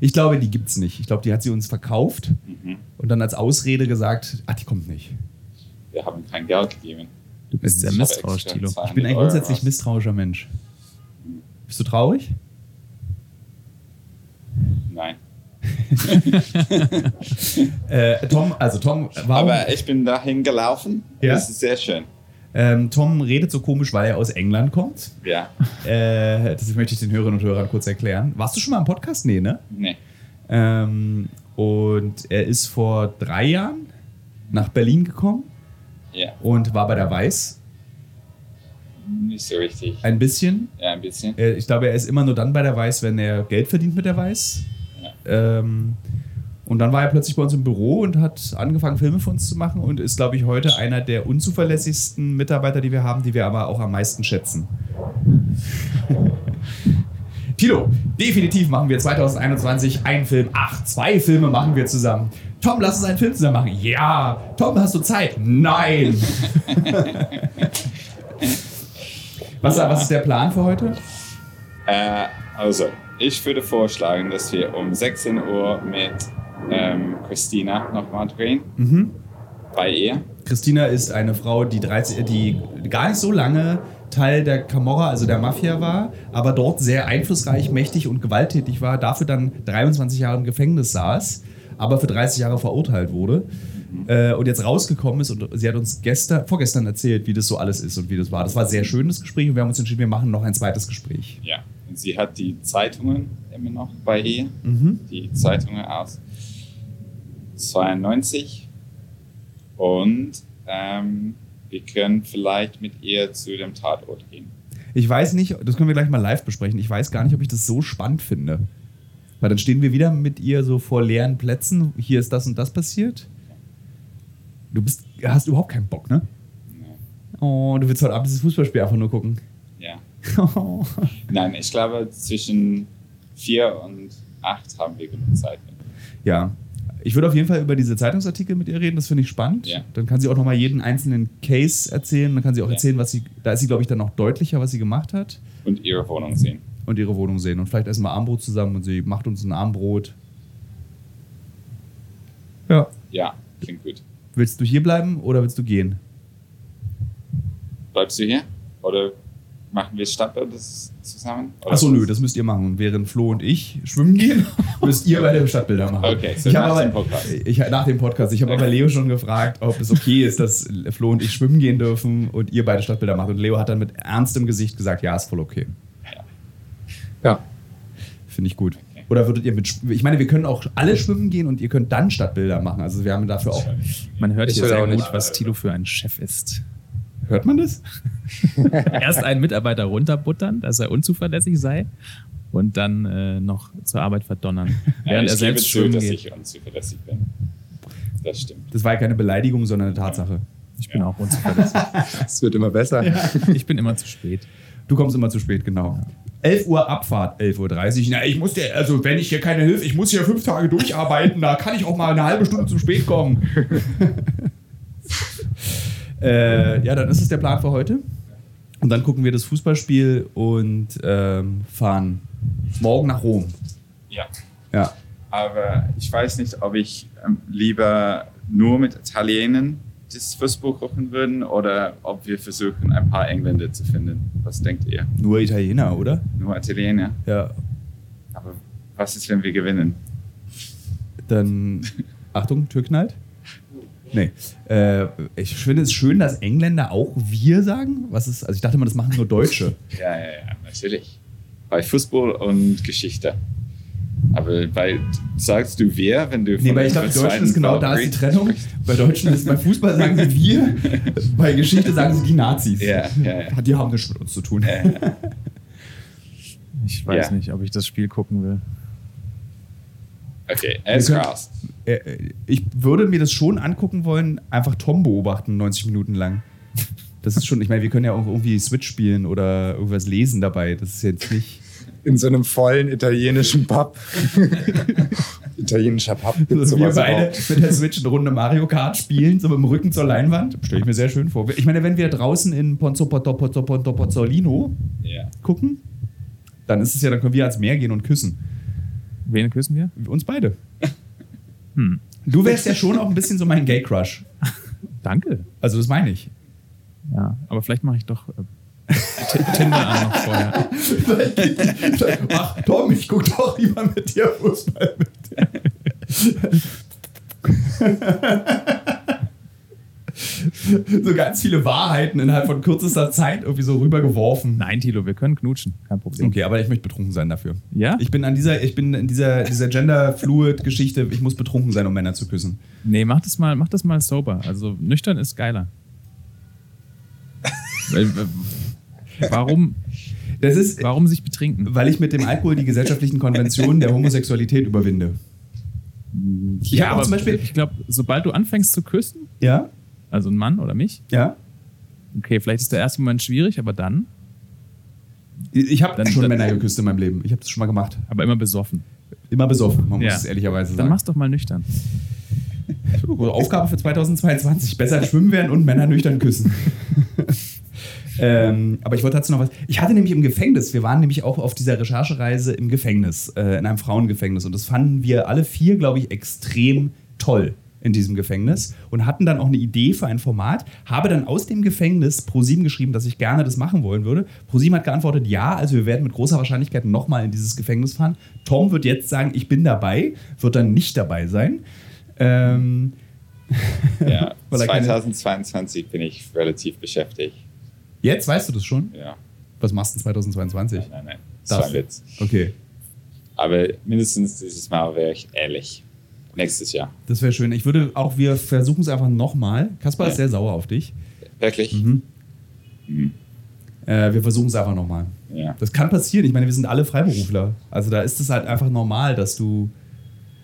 Ich glaube, die gibt's nicht. Ich glaube, die hat sie uns verkauft Mhm. und dann als Ausrede gesagt, ach, die kommt nicht. Wir haben kein Geld gegeben. Du bist sehr misstrauisch, Tilo. 200 Ich bin ein Euro grundsätzlich aus- misstrauischer Mensch. Bist du traurig? Nein. Äh, Tom, also Tom, warum? Aber ich bin dahin gelaufen. Ja? Das ist sehr schön. Ähm, Tom redet so komisch, weil er aus England kommt. Ja. Äh, das möchte ich den Hörerinnen und Hörern kurz erklären. Warst du schon mal im Podcast? Nee, ne? Nee. Ähm, und er ist vor drei Jahren nach Berlin gekommen Ja. und war bei der Weiß Nicht so richtig. ein bisschen. Ja, ein bisschen. Äh, Ich glaube, er ist immer nur dann bei der Weiß, wenn er Geld verdient mit der Weiß. Ähm, und dann war er plötzlich bei uns im Büro und hat angefangen, Filme für uns zu machen und ist, glaube ich, heute einer der unzuverlässigsten Mitarbeiter, die wir haben, die wir aber auch am meisten schätzen. Tilo, definitiv machen wir 2021 einen Film. Ach, zwei Filme machen wir zusammen. Tom, lass uns einen Film zusammen machen. Ja. Tom, hast du Zeit? Nein. was, was ist der Plan für heute? Äh, also, ich würde vorschlagen, dass wir um 16 Uhr mit Christina nochmal drehen. Mhm. Bei ihr. Christina ist eine Frau, die, 30, die gar nicht so lange Teil der Camorra, also der Mafia war, aber dort sehr einflussreich, mächtig und gewalttätig war, dafür dann 23 Jahre im Gefängnis saß, aber für 30 Jahre verurteilt wurde äh, und jetzt rausgekommen ist und sie hat uns gestern, vorgestern erzählt, wie das so alles ist und wie das war. Das war ein sehr schönes Gespräch und wir haben uns entschieden, wir machen noch ein zweites Gespräch. Ja. Und sie hat die Zeitungen immer noch bei ihr. Mhm. Die Zeitungen aus 92. Und ähm, wir können vielleicht mit ihr zu dem Tatort gehen. Ich weiß nicht, das können wir gleich mal live besprechen, ich weiß gar nicht, ob ich das so spannend finde. Weil dann stehen wir wieder mit ihr so vor leeren Plätzen, hier ist das und das passiert. Du bist, hast überhaupt keinen Bock, ne? Ja. Oh, du willst heute Abend dieses Fußballspiel einfach nur gucken. ja. Nein, ich glaube, zwischen vier und acht haben wir genug Zeit. ja. Ich würde auf jeden Fall über diese Zeitungsartikel mit ihr reden, das finde ich spannend. Ja. Dann kann sie auch nochmal jeden einzelnen Case erzählen. Dann kann sie auch Ja. erzählen, was sie, da ist sie, glaube ich, dann noch deutlicher, was sie gemacht hat. Und ihre Wohnung sehen. Und ihre Wohnung sehen. Und vielleicht essen wir Armbrot zusammen und sie macht uns ein Armbrot. Ja. Ja, klingt gut. Willst du hier bleiben oder willst du gehen? Bleibst du hier? Oder machen wir Stadtbild das zusammen? Achso, nö, das müsst ihr machen. Während Flo und ich schwimmen gehen, müsst ihr beide Stadtbilder machen. Okay, so ich nach habe dem aber, Podcast. Ich, nach dem Podcast. Ich habe aber Leo schon gefragt, ob es okay ist, dass Flo und ich schwimmen gehen dürfen und ihr beide Stadtbilder macht. Und Leo hat dann mit ernstem Gesicht gesagt, ja, ist voll okay. Ja. Finde ich gut. Oder würdet ihr mit, ich meine, wir können auch alle schwimmen gehen und ihr könnt dann Stadtbilder machen. Also wir haben dafür auch, Man hört Ich hier sehr auch gut, nicht. was Tilo für ein Chef ist. Hört man das? Erst einen Mitarbeiter runterbuttern, dass er unzuverlässig sei und dann äh, noch zur Arbeit verdonnern, Ja, während er selbst zu, schwimmen dass geht. ich unzuverlässig bin. Das stimmt. Das war ja keine Beleidigung, sondern eine Tatsache. Ich bin auch unzuverlässig. Es wird immer besser. Ich bin immer zu spät. Du kommst immer zu spät, genau. 11 Uhr Abfahrt, 11.30 Uhr. Na, ich muss dir, also wenn ich hier keine Hilfe, ich muss hier fünf Tage durcharbeiten, da kann ich auch mal eine halbe Stunde zu spät kommen. äh, ja, dann ist es der Plan für heute. Und dann gucken wir das Fußballspiel und ähm, fahren morgen nach Rom. Ja. Ja. Aber ich weiß nicht, ob ich ähm, lieber nur mit Italienern das Fußball kochen würden oder ob wir versuchen, ein paar Engländer zu finden. Was denkt ihr? Nur Italiener, oder? Nur Italiener? Ja. Aber was ist, wenn wir gewinnen? Dann, Achtung, Tür knallt. Nee. Äh, ich finde es schön, dass Engländer auch wir sagen. Was ist, also ich dachte immer, das machen nur Deutsche. Ja, ja, ja, natürlich. Bei Fußball und Geschichte. Aber bei, sagst du wir, wenn du Nee, weil ich glaube, Deutschen Zweiten ist genau da ist die Trennung. Bei Deutschen ist bei Fußball sagen sie wir, bei Geschichte sagen sie die Nazis. Ja, ja, ja. Die haben nichts mit uns zu tun. Ja, ja. Ich weiß Ja. nicht, ob ich das Spiel gucken will. Okay, er ist. Äh, Ich würde mir das schon angucken wollen, einfach Tom beobachten, 90 Minuten lang. Das ist schon, ich meine, wir können ja auch irgendwie Switch spielen oder irgendwas lesen dabei. Das ist jetzt nicht. In so einem vollen italienischen Pub. Italienischer Pub. Gibt's Also wir beide überhaupt? mit der Switch eine Runde Mario Kart spielen, so mit dem Rücken zur Leinwand. Stelle ich mir sehr schön vor. Ich meine, wenn wir draußen in Ponzo Ponzo Ponzo Ponzo Pozzolino Ja. gucken, dann ist es ja, dann können wir ans Meer gehen und küssen. Wen küssen wir? Uns beide. Hm. Du wärst ja schon auch ein bisschen so mein Gay-Crush. Danke. Also, das meine ich. Ja, aber vielleicht mache ich doch äh, Tinder an noch vorher. Ach, Tom, ich guck doch lieber mit dir Fußball mit. So ganz viele Wahrheiten innerhalb von kürzester Zeit irgendwie so rübergeworfen. Nein, Tilo, wir können knutschen. Kein Problem. Okay, aber ich möchte betrunken sein dafür. Ja? Ich bin an dieser, ich bin in dieser, dieser Gender-Fluid-Geschichte, ich muss betrunken sein, um Männer zu küssen. Nee, mach das mal, mach das mal sober. Also nüchtern ist geiler. Warum, Das ist, warum sich betrinken? weil ich mit dem Alkohol die gesellschaftlichen Konventionen der Homosexualität überwinde. Ich hab auch zum Beispiel- ich glaube, sobald du anfängst zu küssen, Ja? Also ein Mann oder mich, Ja? okay, vielleicht ist der erste Moment schwierig, aber dann, Ich habe Dann- schon dann- Männer geküsst in meinem Leben. Ich habe das schon mal gemacht. aber immer besoffen. Immer besoffen, man muss Ja. es ehrlicherweise Dann sagen. mach's doch mal nüchtern. Aufgabe für 2022. Besser schwimmen werden und Männer nüchtern küssen. ähm, aber ich wollte dazu noch was. Ich hatte nämlich im Gefängnis, wir waren nämlich auch auf dieser Recherchereise im Gefängnis, äh, in einem Frauengefängnis. Und das fanden wir alle vier, glaube ich, extrem toll in diesem Gefängnis und hatten dann auch eine Idee für ein Format. Habe dann aus dem Gefängnis ProSieben geschrieben, dass ich gerne das machen wollen würde. ProSieben hat geantwortet, ja, also wir werden mit großer Wahrscheinlichkeit nochmal in dieses Gefängnis fahren. Tom wird jetzt sagen, ich bin dabei, wird dann nicht dabei sein. Ähm, Ja, Weil er keine- 2022 bin ich relativ beschäftigt. Jetzt weißt du das schon? Ja, Was machst du 2022? nein, nein, nein. Das war Das. ein Witz. Okay, Aber mindestens dieses Mal wäre ich ehrlich. Nächstes Jahr. das wäre schön. Ich würde auch, wir versuchen es einfach nochmal. Kaspar ist Ja. sehr sauer auf dich. Wirklich? Mhm. Mhm. Äh, wir versuchen es einfach nochmal. Ja. Das kann passieren. Ich meine, wir sind alle Freiberufler. Also da ist es halt einfach normal, dass du.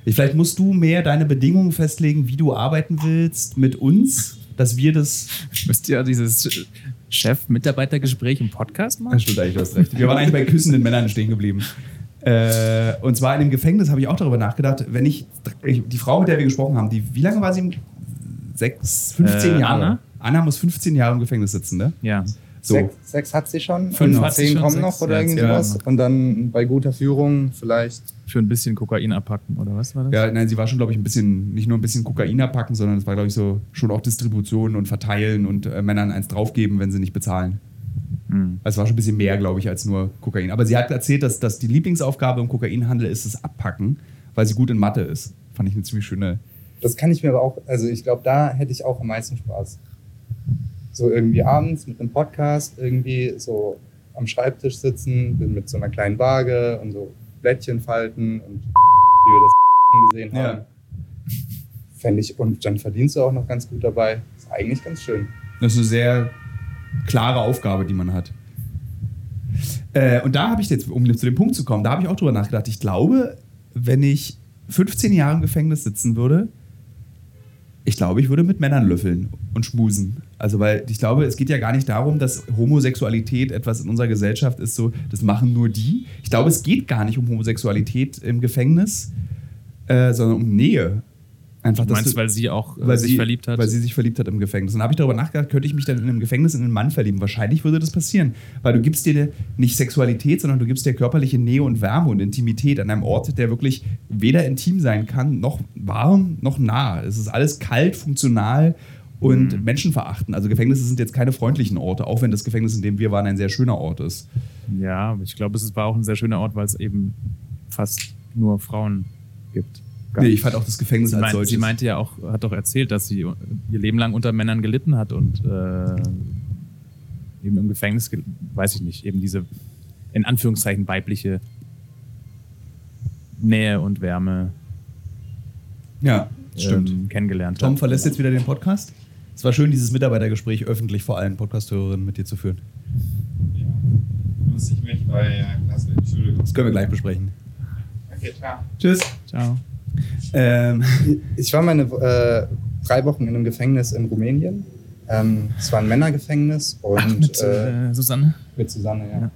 Ich- Vielleicht musst du mehr deine Bedingungen festlegen, wie du arbeiten willst mit uns, dass wir das. Müsst ihr dieses Chef-Mitarbeiter-Gespräch im Podcast Ja, machen? stimmt eigentlich, du hast recht. Wir waren eigentlich bei küssenden Männern stehen geblieben. Äh, und zwar in dem Gefängnis habe ich auch darüber nachgedacht, wenn ich, ich die Frau, mit der wir gesprochen haben, die, wie lange war sie im Sechs, 15 Äh, Jahre? Anna? Anna muss 15 Jahre im Gefängnis sitzen, ne? Ja. So. Sechs, sechs hat sie schon, Fünf hat sie zehn schon, kommen sechs, noch oder ja, irgendwie ja. was. Und dann bei guter Führung vielleicht. Für ein bisschen Kokain abpacken, oder was war das? Ja, nein, sie war schon, glaube ich, ein bisschen, nicht nur ein bisschen Kokain abpacken, sondern es war, glaube ich, so schon auch Distribution und Verteilen und äh, Männern eins draufgeben, wenn sie nicht bezahlen. Hm. Also es war schon ein bisschen mehr, glaube ich, als nur Kokain. Aber sie hat erzählt, dass, dass die Lieblingsaufgabe im Kokainhandel ist das Abpacken, weil sie gut in Mathe ist. Fand ich eine ziemlich schöne. Das kann ich mir aber auch, also ich glaube, da hätte ich auch am meisten Spaß. So irgendwie abends mit einem Podcast, irgendwie so am Schreibtisch sitzen, mit so einer kleinen Waage und so Blättchen falten und wie wir das gesehen Ja. haben. Fände ich, und dann verdienst du auch noch ganz gut dabei. Ist eigentlich ganz schön. Das ist eine sehr klare Aufgabe, die man hat. Äh, und da habe ich jetzt, um zu dem Punkt zu kommen, da habe ich auch drüber nachgedacht. Ich glaube, wenn ich 15 Jahre im Gefängnis sitzen würde, Ich glaube, ich würde mit Männern löffeln und schmusen. Also, weil ich glaube, es geht ja gar nicht darum, dass Homosexualität etwas in unserer Gesellschaft ist, so, das machen nur die. Ich glaube, es geht gar nicht um Homosexualität im Gefängnis, äh, sondern um Nähe. Einfach, Du meinst, du- weil sie auch äh, weil sich sie, verliebt hat? Weil sie sich verliebt hat im Gefängnis. Und dann habe ich darüber nachgedacht, könnte ich mich dann in einem Gefängnis in einen Mann verlieben? Wahrscheinlich würde das passieren. Weil du gibst dir nicht Sexualität, sondern du gibst dir körperliche Nähe und Wärme und Intimität an einem Ort, der wirklich weder intim sein kann, noch warm, noch nah. Es ist alles kalt, funktional und Mhm. menschenverachtend. Also Gefängnisse sind jetzt keine freundlichen Orte, auch wenn das Gefängnis, in dem wir waren, ein sehr schöner Ort ist. ja, ich glaube, es war auch ein sehr schöner Ort, weil es eben fast nur Frauen gibt. Nee, ich fand auch das Gefängnis Sie, als meint, solches. sie meinte ja auch, hat doch erzählt, dass sie ihr Leben lang unter Männern gelitten hat und äh, eben im Gefängnis, ge- weiß ich nicht, eben diese in Anführungszeichen weibliche Nähe und Wärme ja, stimmt. ähm, kennengelernt Tom hat. verlässt jetzt wieder den Podcast. Es war schön, dieses Mitarbeitergespräch öffentlich vor allen Podcast-Hörerinnen mit dir zu führen. Ja. Muss ich mich bei äh, Klasse, Entschuldigung. Das können wir gleich besprechen. Okay, ciao. Tschüss. Ciao. Ähm, Ich war meine äh, drei Wochen in einem Gefängnis in Rumänien. Ähm, es war ein Männergefängnis und Ach, mit äh, äh, Susanne. mit Susanne, ja. Ja.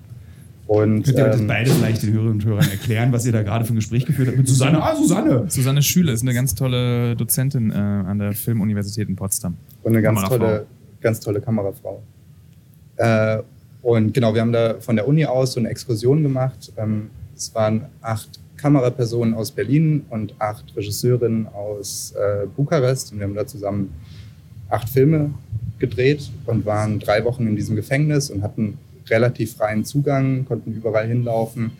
Und könnt ihr ähm, beide vielleicht den Hörerinnen und Hörern erklären, was ihr da gerade für ein Gespräch geführt habt? Mit Susanne. Ah, Susanne! Susanne Schüle ist eine ganz tolle Dozentin äh, an der Filmuniversität in Potsdam. und eine ganz tolle, ganz tolle Kamerafrau. Äh, und genau, wir haben da von der Uni aus so eine Exkursion gemacht. Ähm, es waren acht Kamerapersonen aus Berlin und acht Regisseurinnen aus äh, Bukarest. Und wir haben da zusammen acht Filme gedreht und waren drei Wochen in diesem Gefängnis und hatten relativ freien Zugang, konnten überall hinlaufen.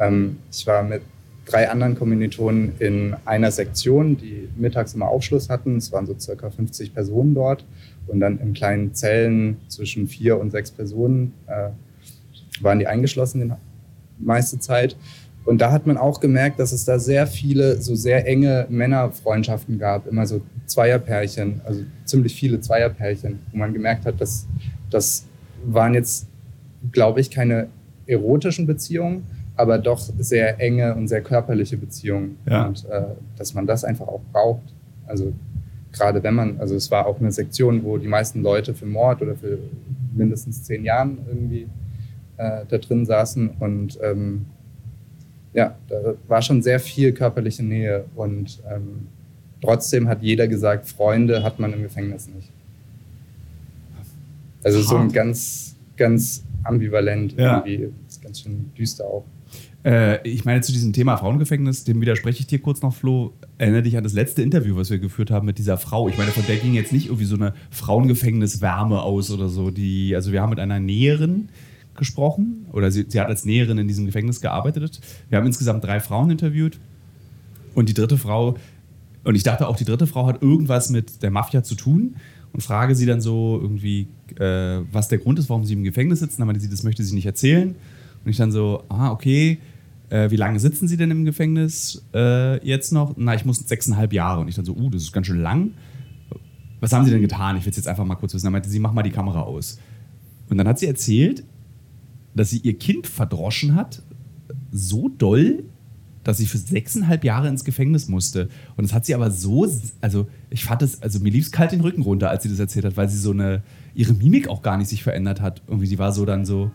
Ähm, ich war mit drei anderen Kommilitonen in einer Sektion, die mittags immer Aufschluss hatten. Es waren so circa 50 Personen dort. Und dann in kleinen Zellen zwischen vier und sechs Personen äh, waren die eingeschlossen die meiste Zeit. Und da hat man auch gemerkt, dass es da sehr viele so sehr enge Männerfreundschaften gab, immer so Zweierpärchen, also ziemlich viele Zweierpärchen, wo man gemerkt hat, dass das waren jetzt, glaube ich, keine erotischen Beziehungen, aber doch sehr enge und sehr körperliche Beziehungen. Ja. Und äh, dass man das einfach auch braucht. Also gerade wenn man, also es war auch eine Sektion, wo die meisten Leute für Mord oder für mindestens zehn Jahren irgendwie äh, da drin saßen und ähm, ja, da war schon sehr viel körperliche Nähe und ähm, trotzdem hat jeder gesagt, Freunde hat man im Gefängnis nicht. Also so ein Hart. ganz, ganz ambivalent Ja. irgendwie, ist ganz schön düster auch. Äh, ich meine, zu diesem Thema Frauengefängnis, dem widerspreche ich dir kurz noch, Flo. Erinnere dich an das letzte Interview, was wir geführt haben mit dieser Frau. Ich meine, von der ging jetzt nicht irgendwie so eine Frauengefängnis-Wärme aus oder so. Die, also wir haben mit einer Näherin gesprochen oder sie, sie hat als Näherin in diesem Gefängnis gearbeitet. Wir haben insgesamt drei Frauen interviewt und die dritte Frau, und ich dachte auch, die dritte Frau hat irgendwas mit der Mafia zu tun und frage sie dann so irgendwie, äh, was der Grund ist, warum sie im Gefängnis sitzen. Dann meinte sie, das möchte sie nicht erzählen. Und ich dann so, ah, okay, äh, wie lange sitzen Sie denn im Gefängnis äh, jetzt noch? Na, ich muss sechseinhalb Jahre. Und ich dann so, uh, das ist ganz schön lang. Was haben Sie denn getan? Ich will es jetzt einfach mal kurz wissen. Dann meinte sie, mach mal die Kamera aus. Und dann hat sie erzählt, dass sie ihr Kind verdroschen hat, so doll, dass sie für sechseinhalb Jahre ins Gefängnis musste. Und das hat sie aber so, also ich fand es, also mir lief es kalt den Rücken runter, als sie das erzählt hat, weil sie so eine, ihre Mimik auch gar nicht sich verändert hat. Irgendwie, sie war so dann so,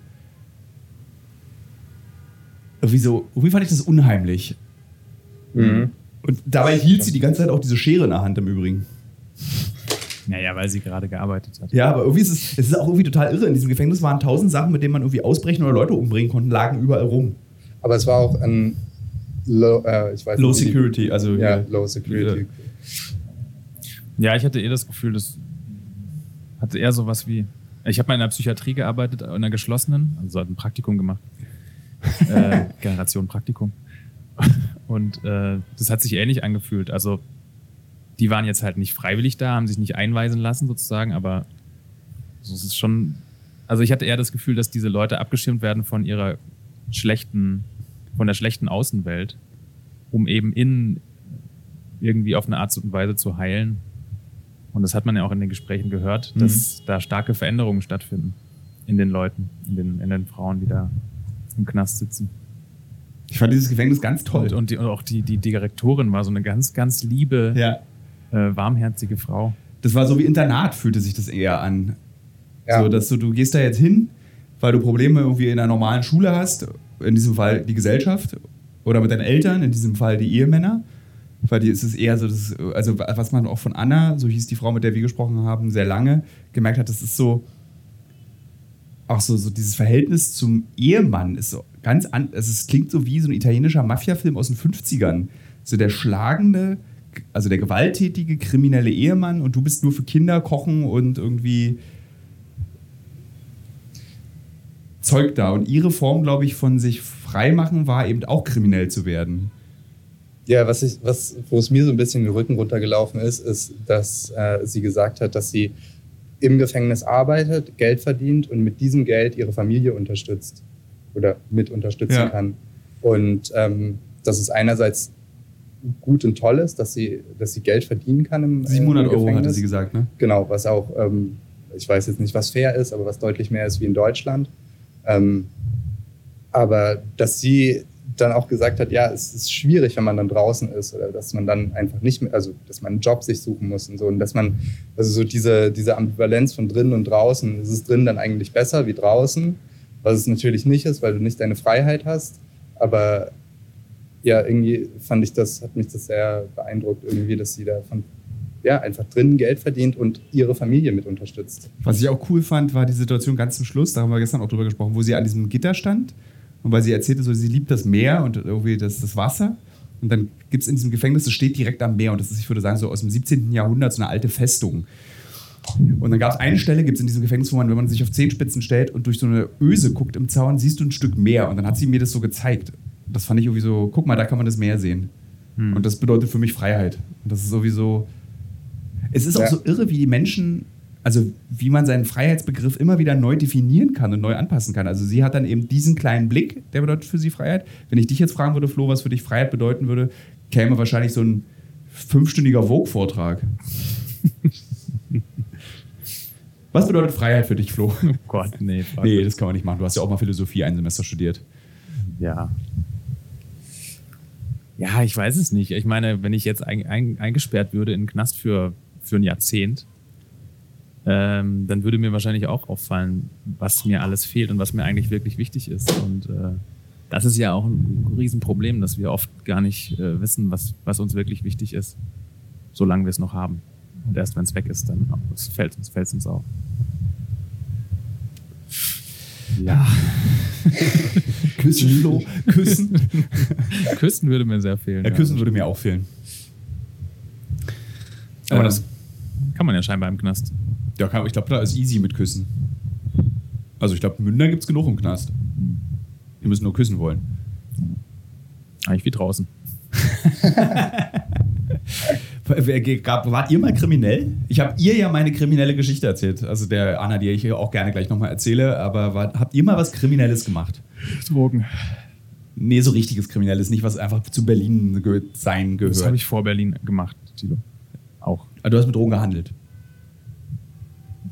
irgendwie so, irgendwie fand ich das unheimlich. Mhm. Und dabei hielt sie die ganze Zeit auch diese Schere in der Hand im Übrigen. Naja, weil sie gerade gearbeitet hat. Ja, aber irgendwie ist es, es ist auch irgendwie total irre. In diesem Gefängnis waren tausend Sachen, mit denen man irgendwie ausbrechen oder Leute umbringen konnte, lagen überall rum. Aber es war auch ein Low, äh, ich weiß Low nicht, Security, also Ja. Low Security. Ja, ich hatte eh das Gefühl, das hatte eher sowas wie. Ich habe mal in der Psychiatrie gearbeitet, in einer geschlossenen, also ein Praktikum gemacht. äh, Generation Praktikum. Und äh, das hat sich ähnlich angefühlt. Also, die waren jetzt halt nicht freiwillig da, haben sich nicht einweisen lassen sozusagen, aber so ist es schon. Also, ich hatte eher das Gefühl, dass diese Leute abgeschirmt werden von ihrer schlechten, von der schlechten Außenwelt, um eben in irgendwie auf eine Art und Weise zu heilen. Und das hat man ja auch in den Gesprächen gehört, Mhm. dass da starke Veränderungen stattfinden in den Leuten, in den, in den Frauen, die da im Knast sitzen. Ich fand dieses Gefängnis ganz toll. Und, und, die, und auch die, die Direktorin war so eine ganz, ganz liebe, ja. Äh, warmherzige Frau. Das war so wie Internat, fühlte sich das eher an. Ja. So, dass du, du gehst da jetzt hin, weil du Probleme irgendwie in einer normalen Schule hast, in diesem Fall die Gesellschaft, oder mit deinen Eltern, in diesem Fall die Ehemänner. Weil die ist es eher so, das, also was man auch von Anna, so hieß die Frau, mit der wir gesprochen haben, sehr lange gemerkt hat, das ist so, auch so, so dieses Verhältnis zum Ehemann ist so ganz an, also es klingt so wie so ein italienischer Mafia-Film aus den 50ern. So der schlagende, also der gewalttätige, kriminelle Ehemann und du bist nur für Kinder kochen und irgendwie Zeug da. Und ihre Form, glaube ich, von sich freimachen war eben auch kriminell zu werden. Ja, was ich, was, wo es mir so ein bisschen den Rücken runtergelaufen ist, ist, dass äh, sie gesagt hat, dass sie im Gefängnis arbeitet, Geld verdient und mit diesem Geld ihre Familie unterstützt oder mit unterstützen Ja. kann. Und ähm, dass es einerseits gut und toll ist, dass sie, dass sie Geld verdienen kann im, 700 im Euro hatte sie gesagt, ne? Genau, was auch, ähm, ich weiß jetzt nicht, was fair ist, aber was deutlich mehr ist wie in Deutschland. Ähm, aber dass sie dann auch gesagt hat, ja, es ist schwierig, wenn man dann draußen ist oder dass man dann einfach nicht mehr, also dass man einen Job sich suchen muss und so und dass man, also so diese, diese Ambivalenz von drinnen und draußen, ist es drinnen dann eigentlich besser wie draußen, was es natürlich nicht ist, weil du nicht deine Freiheit hast, aber ja, irgendwie fand ich das, hat mich das sehr beeindruckt irgendwie, dass sie da von, ja, einfach drinnen Geld verdient und ihre Familie mit unterstützt. Was ich auch cool fand, war die Situation ganz zum Schluss, da haben wir gestern auch drüber gesprochen, wo sie an diesem Gitter stand und weil sie erzählte, so, sie liebt das Meer und irgendwie das, das Wasser. Und dann gibt es in diesem Gefängnis, das steht direkt am Meer und das ist, ich würde sagen, so aus dem 17. Jahrhundert, so eine alte Festung. Und dann gab es eine Stelle, gibt es in diesem Gefängnis, wo man, wenn man sich auf Zehenspitzen stellt und durch so eine Öse guckt im Zaun, siehst du ein Stück Meer. Und dann hat sie mir das so gezeigt. Das fand ich irgendwie so, guck mal, da kann man das Meer sehen. Hm. Und das bedeutet für mich Freiheit. Und das ist sowieso. Es ist auch Ja. so irre, wie die Menschen, also wie man seinen Freiheitsbegriff immer wieder neu definieren kann und neu anpassen kann. Also sie hat dann eben diesen kleinen Blick, der bedeutet für sie Freiheit. Wenn ich dich jetzt fragen würde, Flo, was für dich Freiheit bedeuten würde, käme wahrscheinlich so ein fünfstündiger Vogue-Vortrag. was bedeutet Freiheit für dich, Flo? Oh Gott, nee. fuck. Nee, das kann man nicht machen. Du hast ja auch mal Philosophie ein Semester studiert. Ja. Ja, ich weiß es nicht. Ich meine, wenn ich jetzt ein, ein, eingesperrt würde in den Knast für, für ein Jahrzehnt, ähm, dann würde mir wahrscheinlich auch auffallen, was mir alles fehlt und was mir eigentlich wirklich wichtig ist. Und äh, das ist ja auch ein Riesenproblem, dass wir oft gar nicht äh, wissen, was, was uns wirklich wichtig ist, solange wir es noch haben. Und erst wenn es weg ist, dann fällt es fällt's uns auf. Ja. Küssen, Flo, küssen. Küssen würde mir sehr fehlen. Ja, küssen würde mir auch fehlen. Aber das, das kann man ja scheinbar im Knast. ja, kann- ich glaube, da ist easy mit Küssen. Also ich glaube, Münder gibt es genug im Knast. Die müssen nur küssen wollen. Eigentlich wie draußen. Gab- Wart ihr mal kriminell? Ich habe ihr ja meine kriminelle Geschichte erzählt. Also der Anna, die ich hier auch gerne gleich nochmal erzähle. Aber war, habt ihr mal was Kriminelles gemacht? Drogen. Nee, so richtiges Kriminelles, nicht was einfach zu Berlin ge sein gehört. Das habe ich vor Berlin gemacht, Tilo. Auch. Ah, Du hast mit Drogen gehandelt.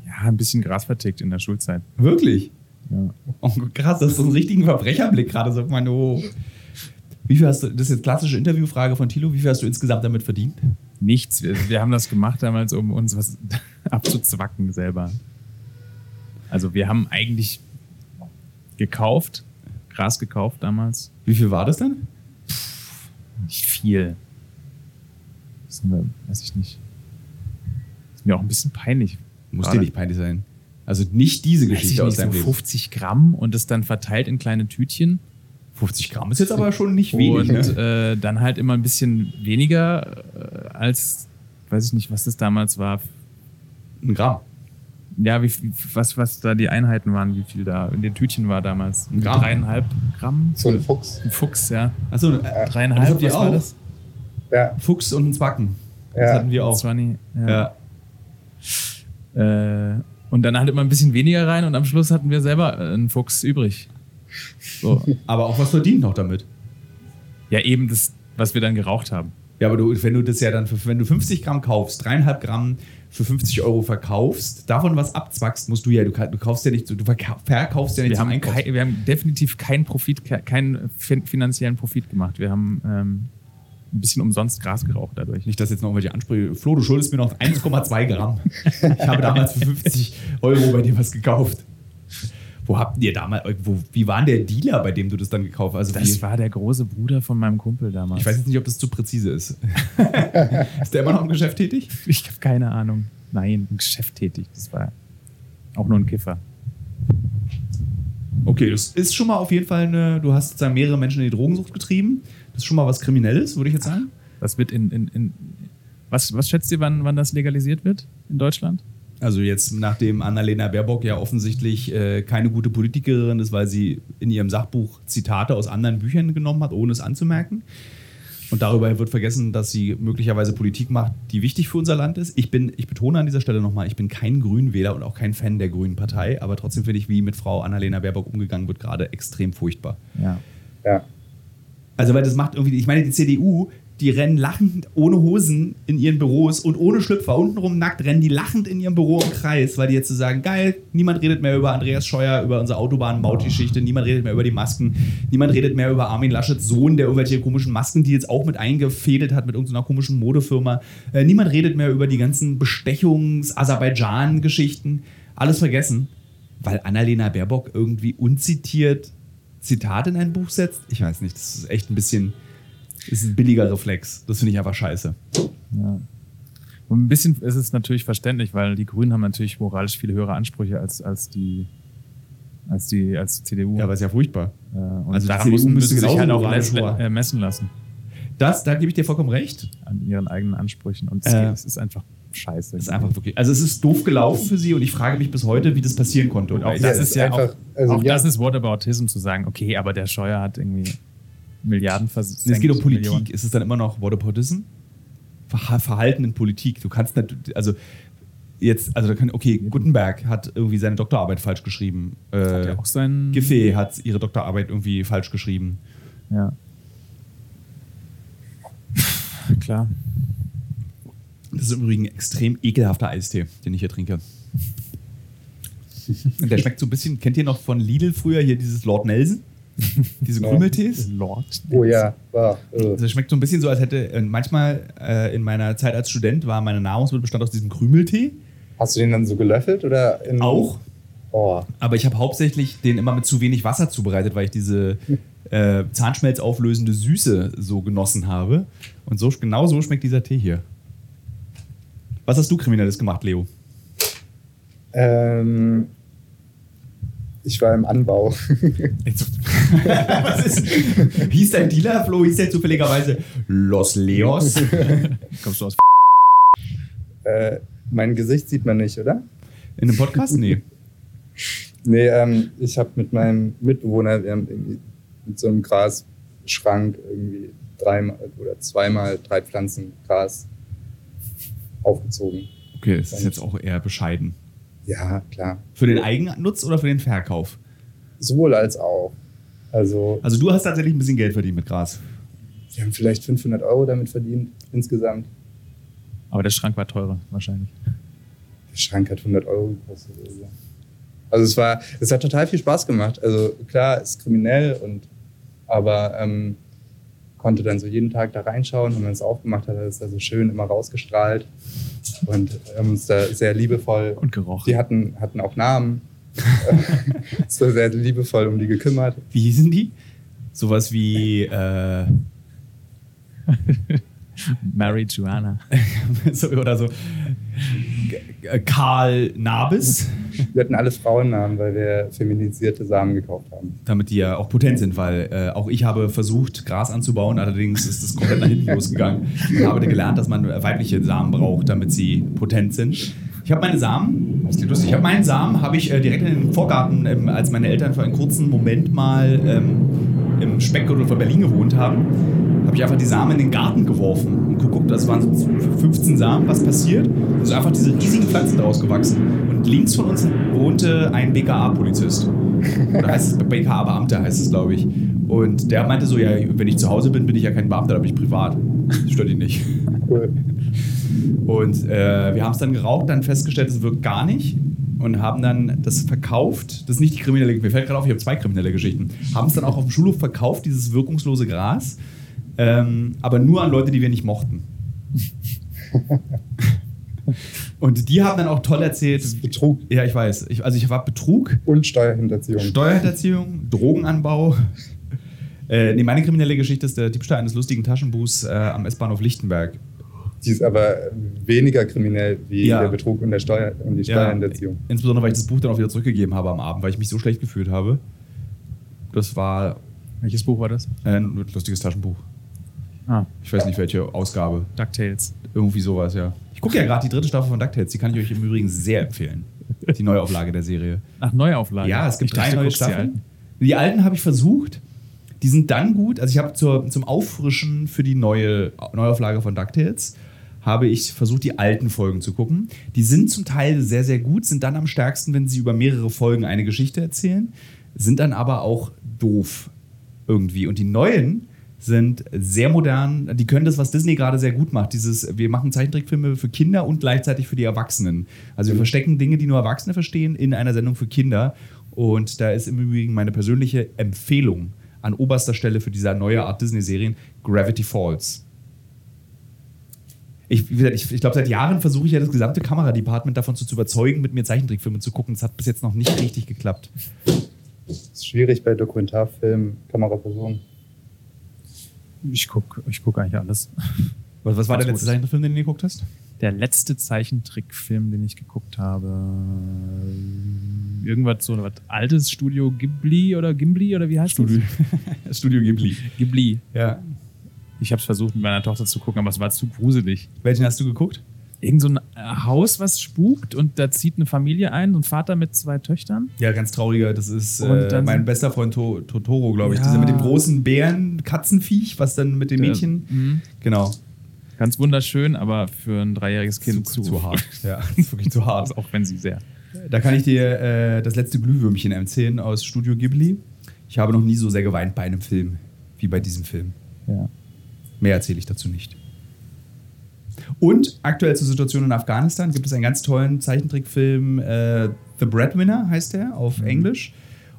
Ja, ein bisschen Gras vertickt in der Schulzeit. Wirklich? Ja. Oh, krass, das ist so ein richtigen Verbrecherblick gerade. So, meine, oh. Wie viel hast du, das ist jetzt klassische Interviewfrage von Thilo, wie viel hast du insgesamt damit verdient? Nichts. Wir, wir haben das gemacht damals, um uns was abzuzwacken selber. Also wir haben eigentlich gekauft, Gras gekauft damals. Wie viel war das dann? Nicht viel. Das sind wir, weiß ich nicht. ist mir auch ein bisschen peinlich. Muss Gerade. dir nicht peinlich sein. Also nicht diese Weiß ich Geschichte aus nicht, so deinem Leben. 50 Gramm und das dann verteilt in kleine Tütchen. 50 Gramm ist jetzt aber schon nicht wenig. und Ne? äh, dann halt immer ein bisschen weniger äh, als, weiß ich nicht, was das damals war. Ein Gramm. Ja, wie, was, was da die Einheiten waren, wie viel da in den Tütchen war damals. Ein Gramm. Dreieinhalb Gramm? So ein Fuchs. Ein Fuchs, ja. Achso, äh, Das Dreieinhalb, ihr was war auch? das? Ja, Fuchs und ein Zwacken. Das Ja. hatten wir auch. 20, Ja. ja. Äh, und dann halt immer ein bisschen weniger rein und am Schluss hatten wir selber äh, einen Fuchs übrig. So. Aber auch was verdient noch damit. ja, eben das, was wir dann geraucht haben. Ja, aber du, wenn du das ja dann, für, wenn du 50 Gramm kaufst, dreieinhalb Gramm für 50 Euro verkaufst, davon was abzwackst, musst du ja, du, du kaufst ja nicht, du verka- verkaufst ja nicht Wir haben, Einkauf. kei, wir haben definitiv keinen Profit, ke- keinen fin finanziellen Profit gemacht. Wir haben ähm, ein bisschen umsonst Gras geraucht dadurch. Nicht, dass jetzt noch irgendwelche Ansprüche. Flo, du schuldest mir noch 1,2 Gramm. Ich habe damals für 50 Euro bei dir was gekauft. Wo habt ihr damals, wo, wie war denn der Dealer, bei dem du das dann gekauft hast? Also Das wie, war der große Bruder von meinem Kumpel damals. ich weiß jetzt nicht, ob das zu präzise ist. ist der immer noch im Geschäft tätig? Ich habe keine Ahnung. Nein, im Geschäft tätig. Das war auch nur ein Kiffer. Okay, das ist schon mal auf jeden Fall eine, du hast sozusagen mehrere Menschen in die Drogensucht getrieben. Das ist schon mal was Kriminelles, würde ich jetzt sagen. Das wird in. in, in was, was schätzt ihr, wann, wann das legalisiert wird in Deutschland? Also jetzt, nachdem Annalena Baerbock ja offensichtlich äh, keine gute Politikerin ist, weil sie in ihrem Sachbuch Zitate aus anderen Büchern genommen hat, ohne es anzumerken. Und darüber wird vergessen, dass sie möglicherweise Politik macht, die wichtig für unser Land ist. Ich bin, ich betone an dieser Stelle nochmal, ich bin kein Grünwähler und auch kein Fan der Grünen Partei, aber trotzdem finde ich, wie mit Frau Annalena Baerbock umgegangen wird, gerade extrem furchtbar. Ja. Ja. Also, weil das macht irgendwie, ich meine, die CDU, die rennen lachend ohne Hosen in ihren Büros und ohne Schlüpfer, untenrum nackt, rennen die lachend in ihrem Büro im Kreis, weil die jetzt so sagen, geil, niemand redet mehr über Andreas Scheuer, über unsere Autobahnbaugeschichte, niemand redet mehr über die Masken, niemand redet mehr über Armin Laschets Sohn, der irgendwelche komischen Masken, die jetzt auch mit eingefädelt hat mit irgendeiner komischen Modefirma. Äh, niemand redet mehr über die ganzen Bestechungs-Aserbaidschan-Geschichten. Alles vergessen, weil Annalena Baerbock irgendwie unzitiert Zitate in ein Buch setzt. Ich weiß nicht, das ist echt ein bisschen, ist ein billiger Reflex. Das finde ich einfach scheiße. Ja. Und ein bisschen ist es natürlich verständlich, weil die Grünen haben natürlich moralisch viel höhere Ansprüche als, als, die, als, die, als die CDU. Ja, aber ist ja furchtbar. äh, und also die daran CDU müssen, müssen sich halt auch äh, messen lassen Das, da gebe ich dir vollkommen recht. an ihren eigenen Ansprüchen. Und es Äh, es ist einfach scheiße. Ist einfach wirklich, also es ist doof gelaufen für sie und ich frage mich bis heute, wie das passieren konnte. Und auch Weil- das Ja, ist ist ja einfach- auch, also auch ja. das ist Whataboutism zu sagen, okay, aber der Scheuer hat irgendwie Milliarden versenkt. Es geht um Politik. Millionen. Ist es dann immer noch Whataboutism? Verha- Verhalten in Politik. Du kannst natürlich, also jetzt, also da kann, okay, Gutenberg hat irgendwie seine Doktorarbeit falsch geschrieben. Hat Äh, ja auch sein. Giffey hat ihre Doktorarbeit irgendwie falsch geschrieben. Ja. Klar. Das ist im Übrigen ein extrem ekelhafter Eistee, den ich hier trinke. Und der schmeckt so ein bisschen, kennt ihr noch von Lidl früher hier dieses Lord Nelson? Diese. Krümeltees? Lord. Oh ja, war. Äh. Also es schmeckt so ein bisschen so, als hätte äh, manchmal äh, in meiner Zeit als Student war meine Nahrungsmittel bestand aus diesem Krümeltee. Hast du den dann so gelöffelt oder? In, Auch. Oh, Aber ich habe hauptsächlich den immer mit zu wenig Wasser zubereitet, weil ich diese äh, Zahnschmelzauflösende Süße so genossen habe. Und so, genau so schmeckt dieser Tee hier. Was hast du Kriminelles gemacht, Leo? ähm, ich war im Anbau. Was ist, hieß dein Dealer, Flo, hieß der zufälligerweise Los Leos? Kommst du aus äh, mein Gesicht sieht man nicht, oder? In einem Podcast? Nee. Nee, ähm, ich habe mit meinem Mitbewohner, wir haben irgendwie mit so einem Grasschrank irgendwie dreimal oder zweimal drei Pflanzen Gras aufgezogen. Okay, das ist jetzt auch eher bescheiden. Ja, klar. Für den Eigennutz oder für den Verkauf? Sowohl als auch. Also, Also du hast tatsächlich ein bisschen Geld verdient mit Gras. wir haben vielleicht 500 Euro damit verdient insgesamt. Aber der Schrank war teurer, wahrscheinlich. Der Schrank hat 100 Euro gekostet. oder so. Also es war, es hat total viel Spaß gemacht. Also klar, es ist kriminell und aber ähm, konnte dann so jeden Tag da reinschauen und wenn man es aufgemacht hat, hat es da so schön immer rausgestrahlt und haben uns da sehr liebevoll. Und gerochen. Die hatten, hatten auch Namen. war sehr liebevoll um die gekümmert. Wie hießen die? Sowas wie äh, Mary Joanna. so, oder so G- Karl Nabis, Wir hatten alle Frauennamen, weil wir feminisierte Samen gekauft haben. damit die ja auch potent sind, weil äh, auch ich habe versucht, Gras anzubauen, allerdings ist das komplett nach hinten losgegangen. Ich habe gelernt, dass man weibliche Samen braucht, damit sie potent sind. Ich habe meine Samen, das klingt lustig, ich habe meinen Samen, habe ich äh, direkt in den Vorgarten, ähm, als meine Eltern für einen kurzen Moment mal ähm, im Speckgürtel von Berlin gewohnt haben, habe ich einfach die Samen in den Garten geworfen und geguckt, das waren so 15 Samen, was passiert. Und so einfach diese riesigen Pflanzen daraus gewachsen. Und links von uns wohnte ein BKA-Polizist. Oder heißt es BKA-Beamter, heißt es, glaube ich. Und der meinte so, ja, wenn ich zu Hause bin, bin ich ja kein Beamter, da bin ich privat. Das stört ihn nicht. Cool. Und äh, wir haben es dann geraucht, dann festgestellt, es wirkt gar nicht. Und haben dann das verkauft. Das ist nicht die kriminelle, mir fällt gerade auf, ich habe zwei kriminelle Geschichten. Haben es dann auch auf dem Schulhof verkauft, dieses wirkungslose Gras. Ähm, aber nur an Leute, die wir nicht mochten. Und die haben dann auch toll erzählt. Das ist Betrug Ja, ich weiß. Ich, also ich war Betrug, und Steuerhinterziehung. Steuerhinterziehung, Drogenanbau. Äh, nee, meine kriminelle Geschichte ist der Diebstahl eines lustigen Taschenbuchs äh, am S-Bahnhof Lichtenberg. Die ist aber weniger kriminell wie Ja. der Betrug und, der Steuer, und die Steuerhinterziehung. insbesondere, weil ich das Buch dann auch wieder zurückgegeben habe am Abend, weil ich mich so schlecht gefühlt habe. Das war Welches Buch war das? ein lustiges Taschenbuch. Ah, Ich weiß nicht, welche Ausgabe. DuckTales. Irgendwie sowas, ja. Ich gucke ja gerade die dritte Staffel von DuckTales. Die kann ich euch im Übrigen sehr empfehlen. Die Neuauflage der Serie. Ach, Neuauflage. Ja, es gibt Ich drei neue Staffeln. Die alten habe ich versucht. Die sind dann gut. Also ich habe zum Auffrischen für die neue Neuauflage von DuckTales habe ich versucht, die alten Folgen zu gucken. Die sind zum Teil sehr, sehr gut, sind dann am stärksten, wenn sie über mehrere Folgen eine Geschichte erzählen, sind dann aber auch doof irgendwie. Und die neuen sind sehr modern. Die können das, was Disney gerade sehr gut macht. Dieses, wir machen Zeichentrickfilme für Kinder und gleichzeitig für die Erwachsenen. Also wir verstecken Dinge, die nur Erwachsene verstehen, in einer Sendung für Kinder. Und da ist im Übrigen meine persönliche Empfehlung an oberster Stelle für diese neue Art Disney-Serien Gravity Falls. Ich, wie gesagt, ich, ich glaube, seit Jahren versuche ich ja das gesamte Kameradepartment davon zu, zu überzeugen, mit mir Zeichentrickfilme zu gucken. Das hat bis jetzt noch nicht richtig geklappt. Das ist schwierig bei Dokumentarfilmen, Kamerapersonen. Ich gucke ich guck eigentlich alles. Was, was war der letzte gut. Zeichentrickfilm, den du geguckt hast? Der letzte Zeichentrickfilm, den ich geguckt habe, irgendwas so was altes Studio Ghibli oder Gimli oder wie heißt Studio, Studio Ghibli. das? Ghibli. Ja. Ich habe es versucht mit meiner Tochter zu gucken, aber es war zu gruselig. Welchen hast du geguckt? Irgend so ein äh, Haus, was spukt und da zieht eine Familie ein, so ein Vater mit zwei Töchtern. Ja, ganz trauriger. Das ist äh, mein bester Freund to Totoro, glaube ich. Ja. Dieser mit dem großen Bären-Katzenviech, was dann mit dem Mädchen. Mhm. Genau. Ganz wunderschön, aber für ein dreijähriges Kind zu, zu hart. Ja, ist wirklich zu hart. Auch wenn sie sehr. Da kann ich dir äh, das letzte Glühwürmchen erzählen aus Studio Ghibli. Ich habe noch nie so sehr geweint bei einem Film wie bei diesem Film. Ja. Mehr erzähle ich dazu nicht. Und aktuell zur Situation in Afghanistan gibt es einen ganz tollen Zeichentrickfilm, äh, The Breadwinner heißt der auf Englisch.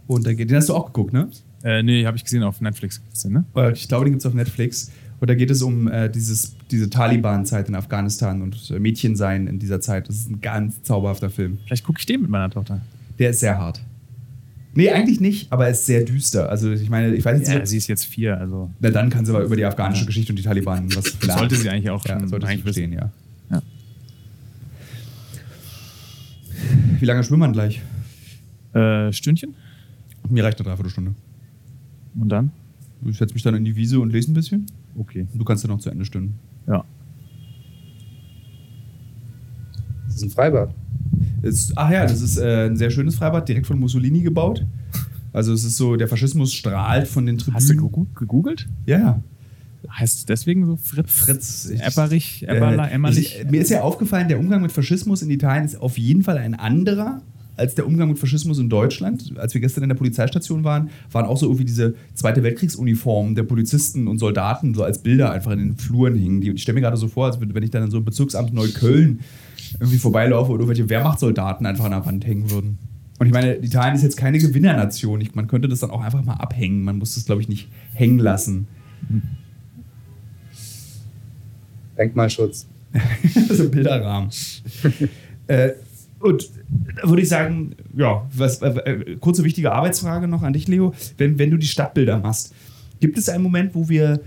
Und da geht, den hast du auch geguckt, ne? Äh, nee, habe ich gesehen auf Netflix. Ne? Äh, Ich glaube, den gibt es auf Netflix. Und da geht es um äh, dieses, diese Taliban-Zeit in Afghanistan und äh, Mädchensein in dieser Zeit. Das ist ein ganz zauberhafter Film. Vielleicht gucke ich den mit meiner Tochter. Der ist sehr hart. Nee, eigentlich nicht, aber er ist sehr düster. Also ich meine, ich weiß nicht, Ja, sie ist jetzt vier, also na, dann kann sie aber über die afghanische Geschichte und die Taliban was lernen. sollte sie eigentlich auch ja, schon sollte sie eigentlich verstehen, ja. Ja. Wie lange schwimmt man gleich? Äh, Stündchen? Mir reicht eine Dreiviertelstunde. Und dann? Ich setze mich dann in die Wiese und lese ein bisschen. Okay. Und du kannst dann noch zu Ende stünden. Ja. Das ist ein Freibad. Es, ach ja, das ist äh, ein sehr schönes Freibad, direkt von Mussolini gebaut. Also es ist so, der Faschismus strahlt von den Tribünen. Hast du gegoogelt? Ja, ja. Heißt es deswegen so Fritz? Fritz. ich- Epperich, Epperla, Äh, Emmerlich? ich, mir ist ja aufgefallen, der Umgang mit Faschismus in Italien ist auf jeden Fall ein anderer als der Umgang mit Faschismus in Deutschland. Als wir gestern in der Polizeistation waren, waren auch so irgendwie diese Zweite Weltkriegsuniformen der Polizisten und Soldaten so als Bilder einfach in den Fluren hingen. Ich stelle mir gerade so vor, als wenn ich dann in so einem Bezirksamt Neukölln irgendwie vorbeilaufe oder irgendwelche Wehrmachtssoldaten einfach an der Wand hängen würden. Und ich meine, Italien ist jetzt keine Gewinnernation. Ich, man könnte das dann auch einfach mal abhängen. Man muss das, glaube ich, nicht hängen lassen. Denkmalschutz. so Bilderrahmen. äh, und da würde ich sagen, ja, was, äh, äh, kurze wichtige Arbeitsfrage noch an dich, Leo. Wenn, wenn du die Stadtbilder machst, gibt es einen Moment, wo wir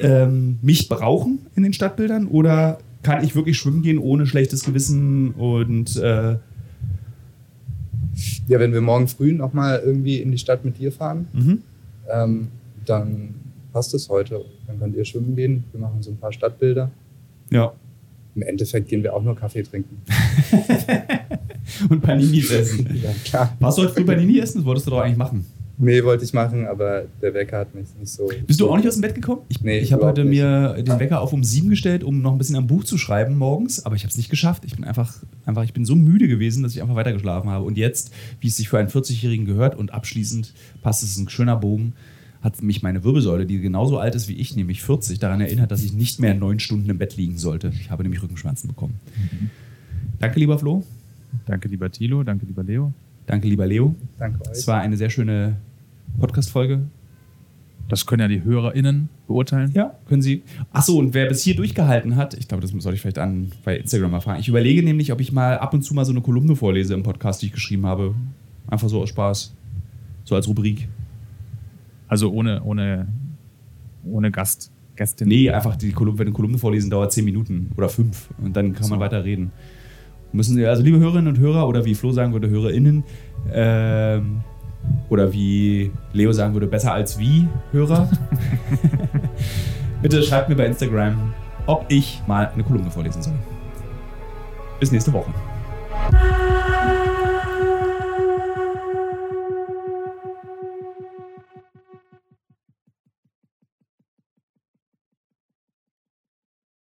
ähm, mich brauchen in den Stadtbildern oder kann ich wirklich schwimmen gehen ohne schlechtes Gewissen und äh, Ja, wenn wir morgen früh nochmal irgendwie in die Stadt mit dir fahren, mhm. ähm, dann passt es heute. Dann könnt ihr schwimmen gehen. Wir machen so ein paar Stadtbilder. ja. Im Endeffekt gehen wir auch nur Kaffee trinken. Und Paninis essen. Ja, klar. Warst du heute früh Panini essen? Das wolltest du doch eigentlich machen. Nee, wollte ich machen, aber der Wecker hat mich nicht so. Bist du auch nicht aus dem Bett gekommen? Ich, Nee, ich habe heute nicht. mir den Wecker auf um sieben gestellt, um noch ein bisschen am Buch zu schreiben morgens, aber ich habe es nicht geschafft. Ich bin einfach, einfach, ich bin so müde gewesen, dass ich einfach weitergeschlafen habe. Und jetzt, wie es sich für einen 40-Jährigen gehört und abschließend passt es ein schöner Bogen, hat mich meine Wirbelsäule, die genauso alt ist wie ich, nämlich 40, daran erinnert, dass ich nicht mehr neun Stunden im Bett liegen sollte. Ich habe nämlich Rückenschmerzen bekommen. Danke, lieber Flo. Danke, lieber Thilo. Danke, lieber Leo. Danke, lieber Leo. Danke euch. Es war eine sehr schöne Podcast-Folge. Das können ja die HörerInnen beurteilen. Ja, können Sie. Achso, und wer bis hier durchgehalten hat, ich glaube, das sollte ich vielleicht an bei Instagram mal fragen. Ich überlege nämlich, ob ich mal ab und zu mal so eine Kolumne vorlese im Podcast, die ich geschrieben habe. Einfach so aus Spaß. So als Rubrik. Also ohne, ohne, ohne Gast. Gästin. Nee, einfach die Kolumne, wenn eine Kolumne vorlesen, dauert zehn Minuten oder fünf und dann kann man So. weiter reden. Müssen Sie, also liebe Hörerinnen und Hörer oder wie Flo sagen würde, HörerInnen, ähm, oder wie Leo sagen würde, besser als wie Hörer, bitte schreibt mir bei Instagram, ob ich mal eine Kolumne vorlesen soll. Bis nächste Woche.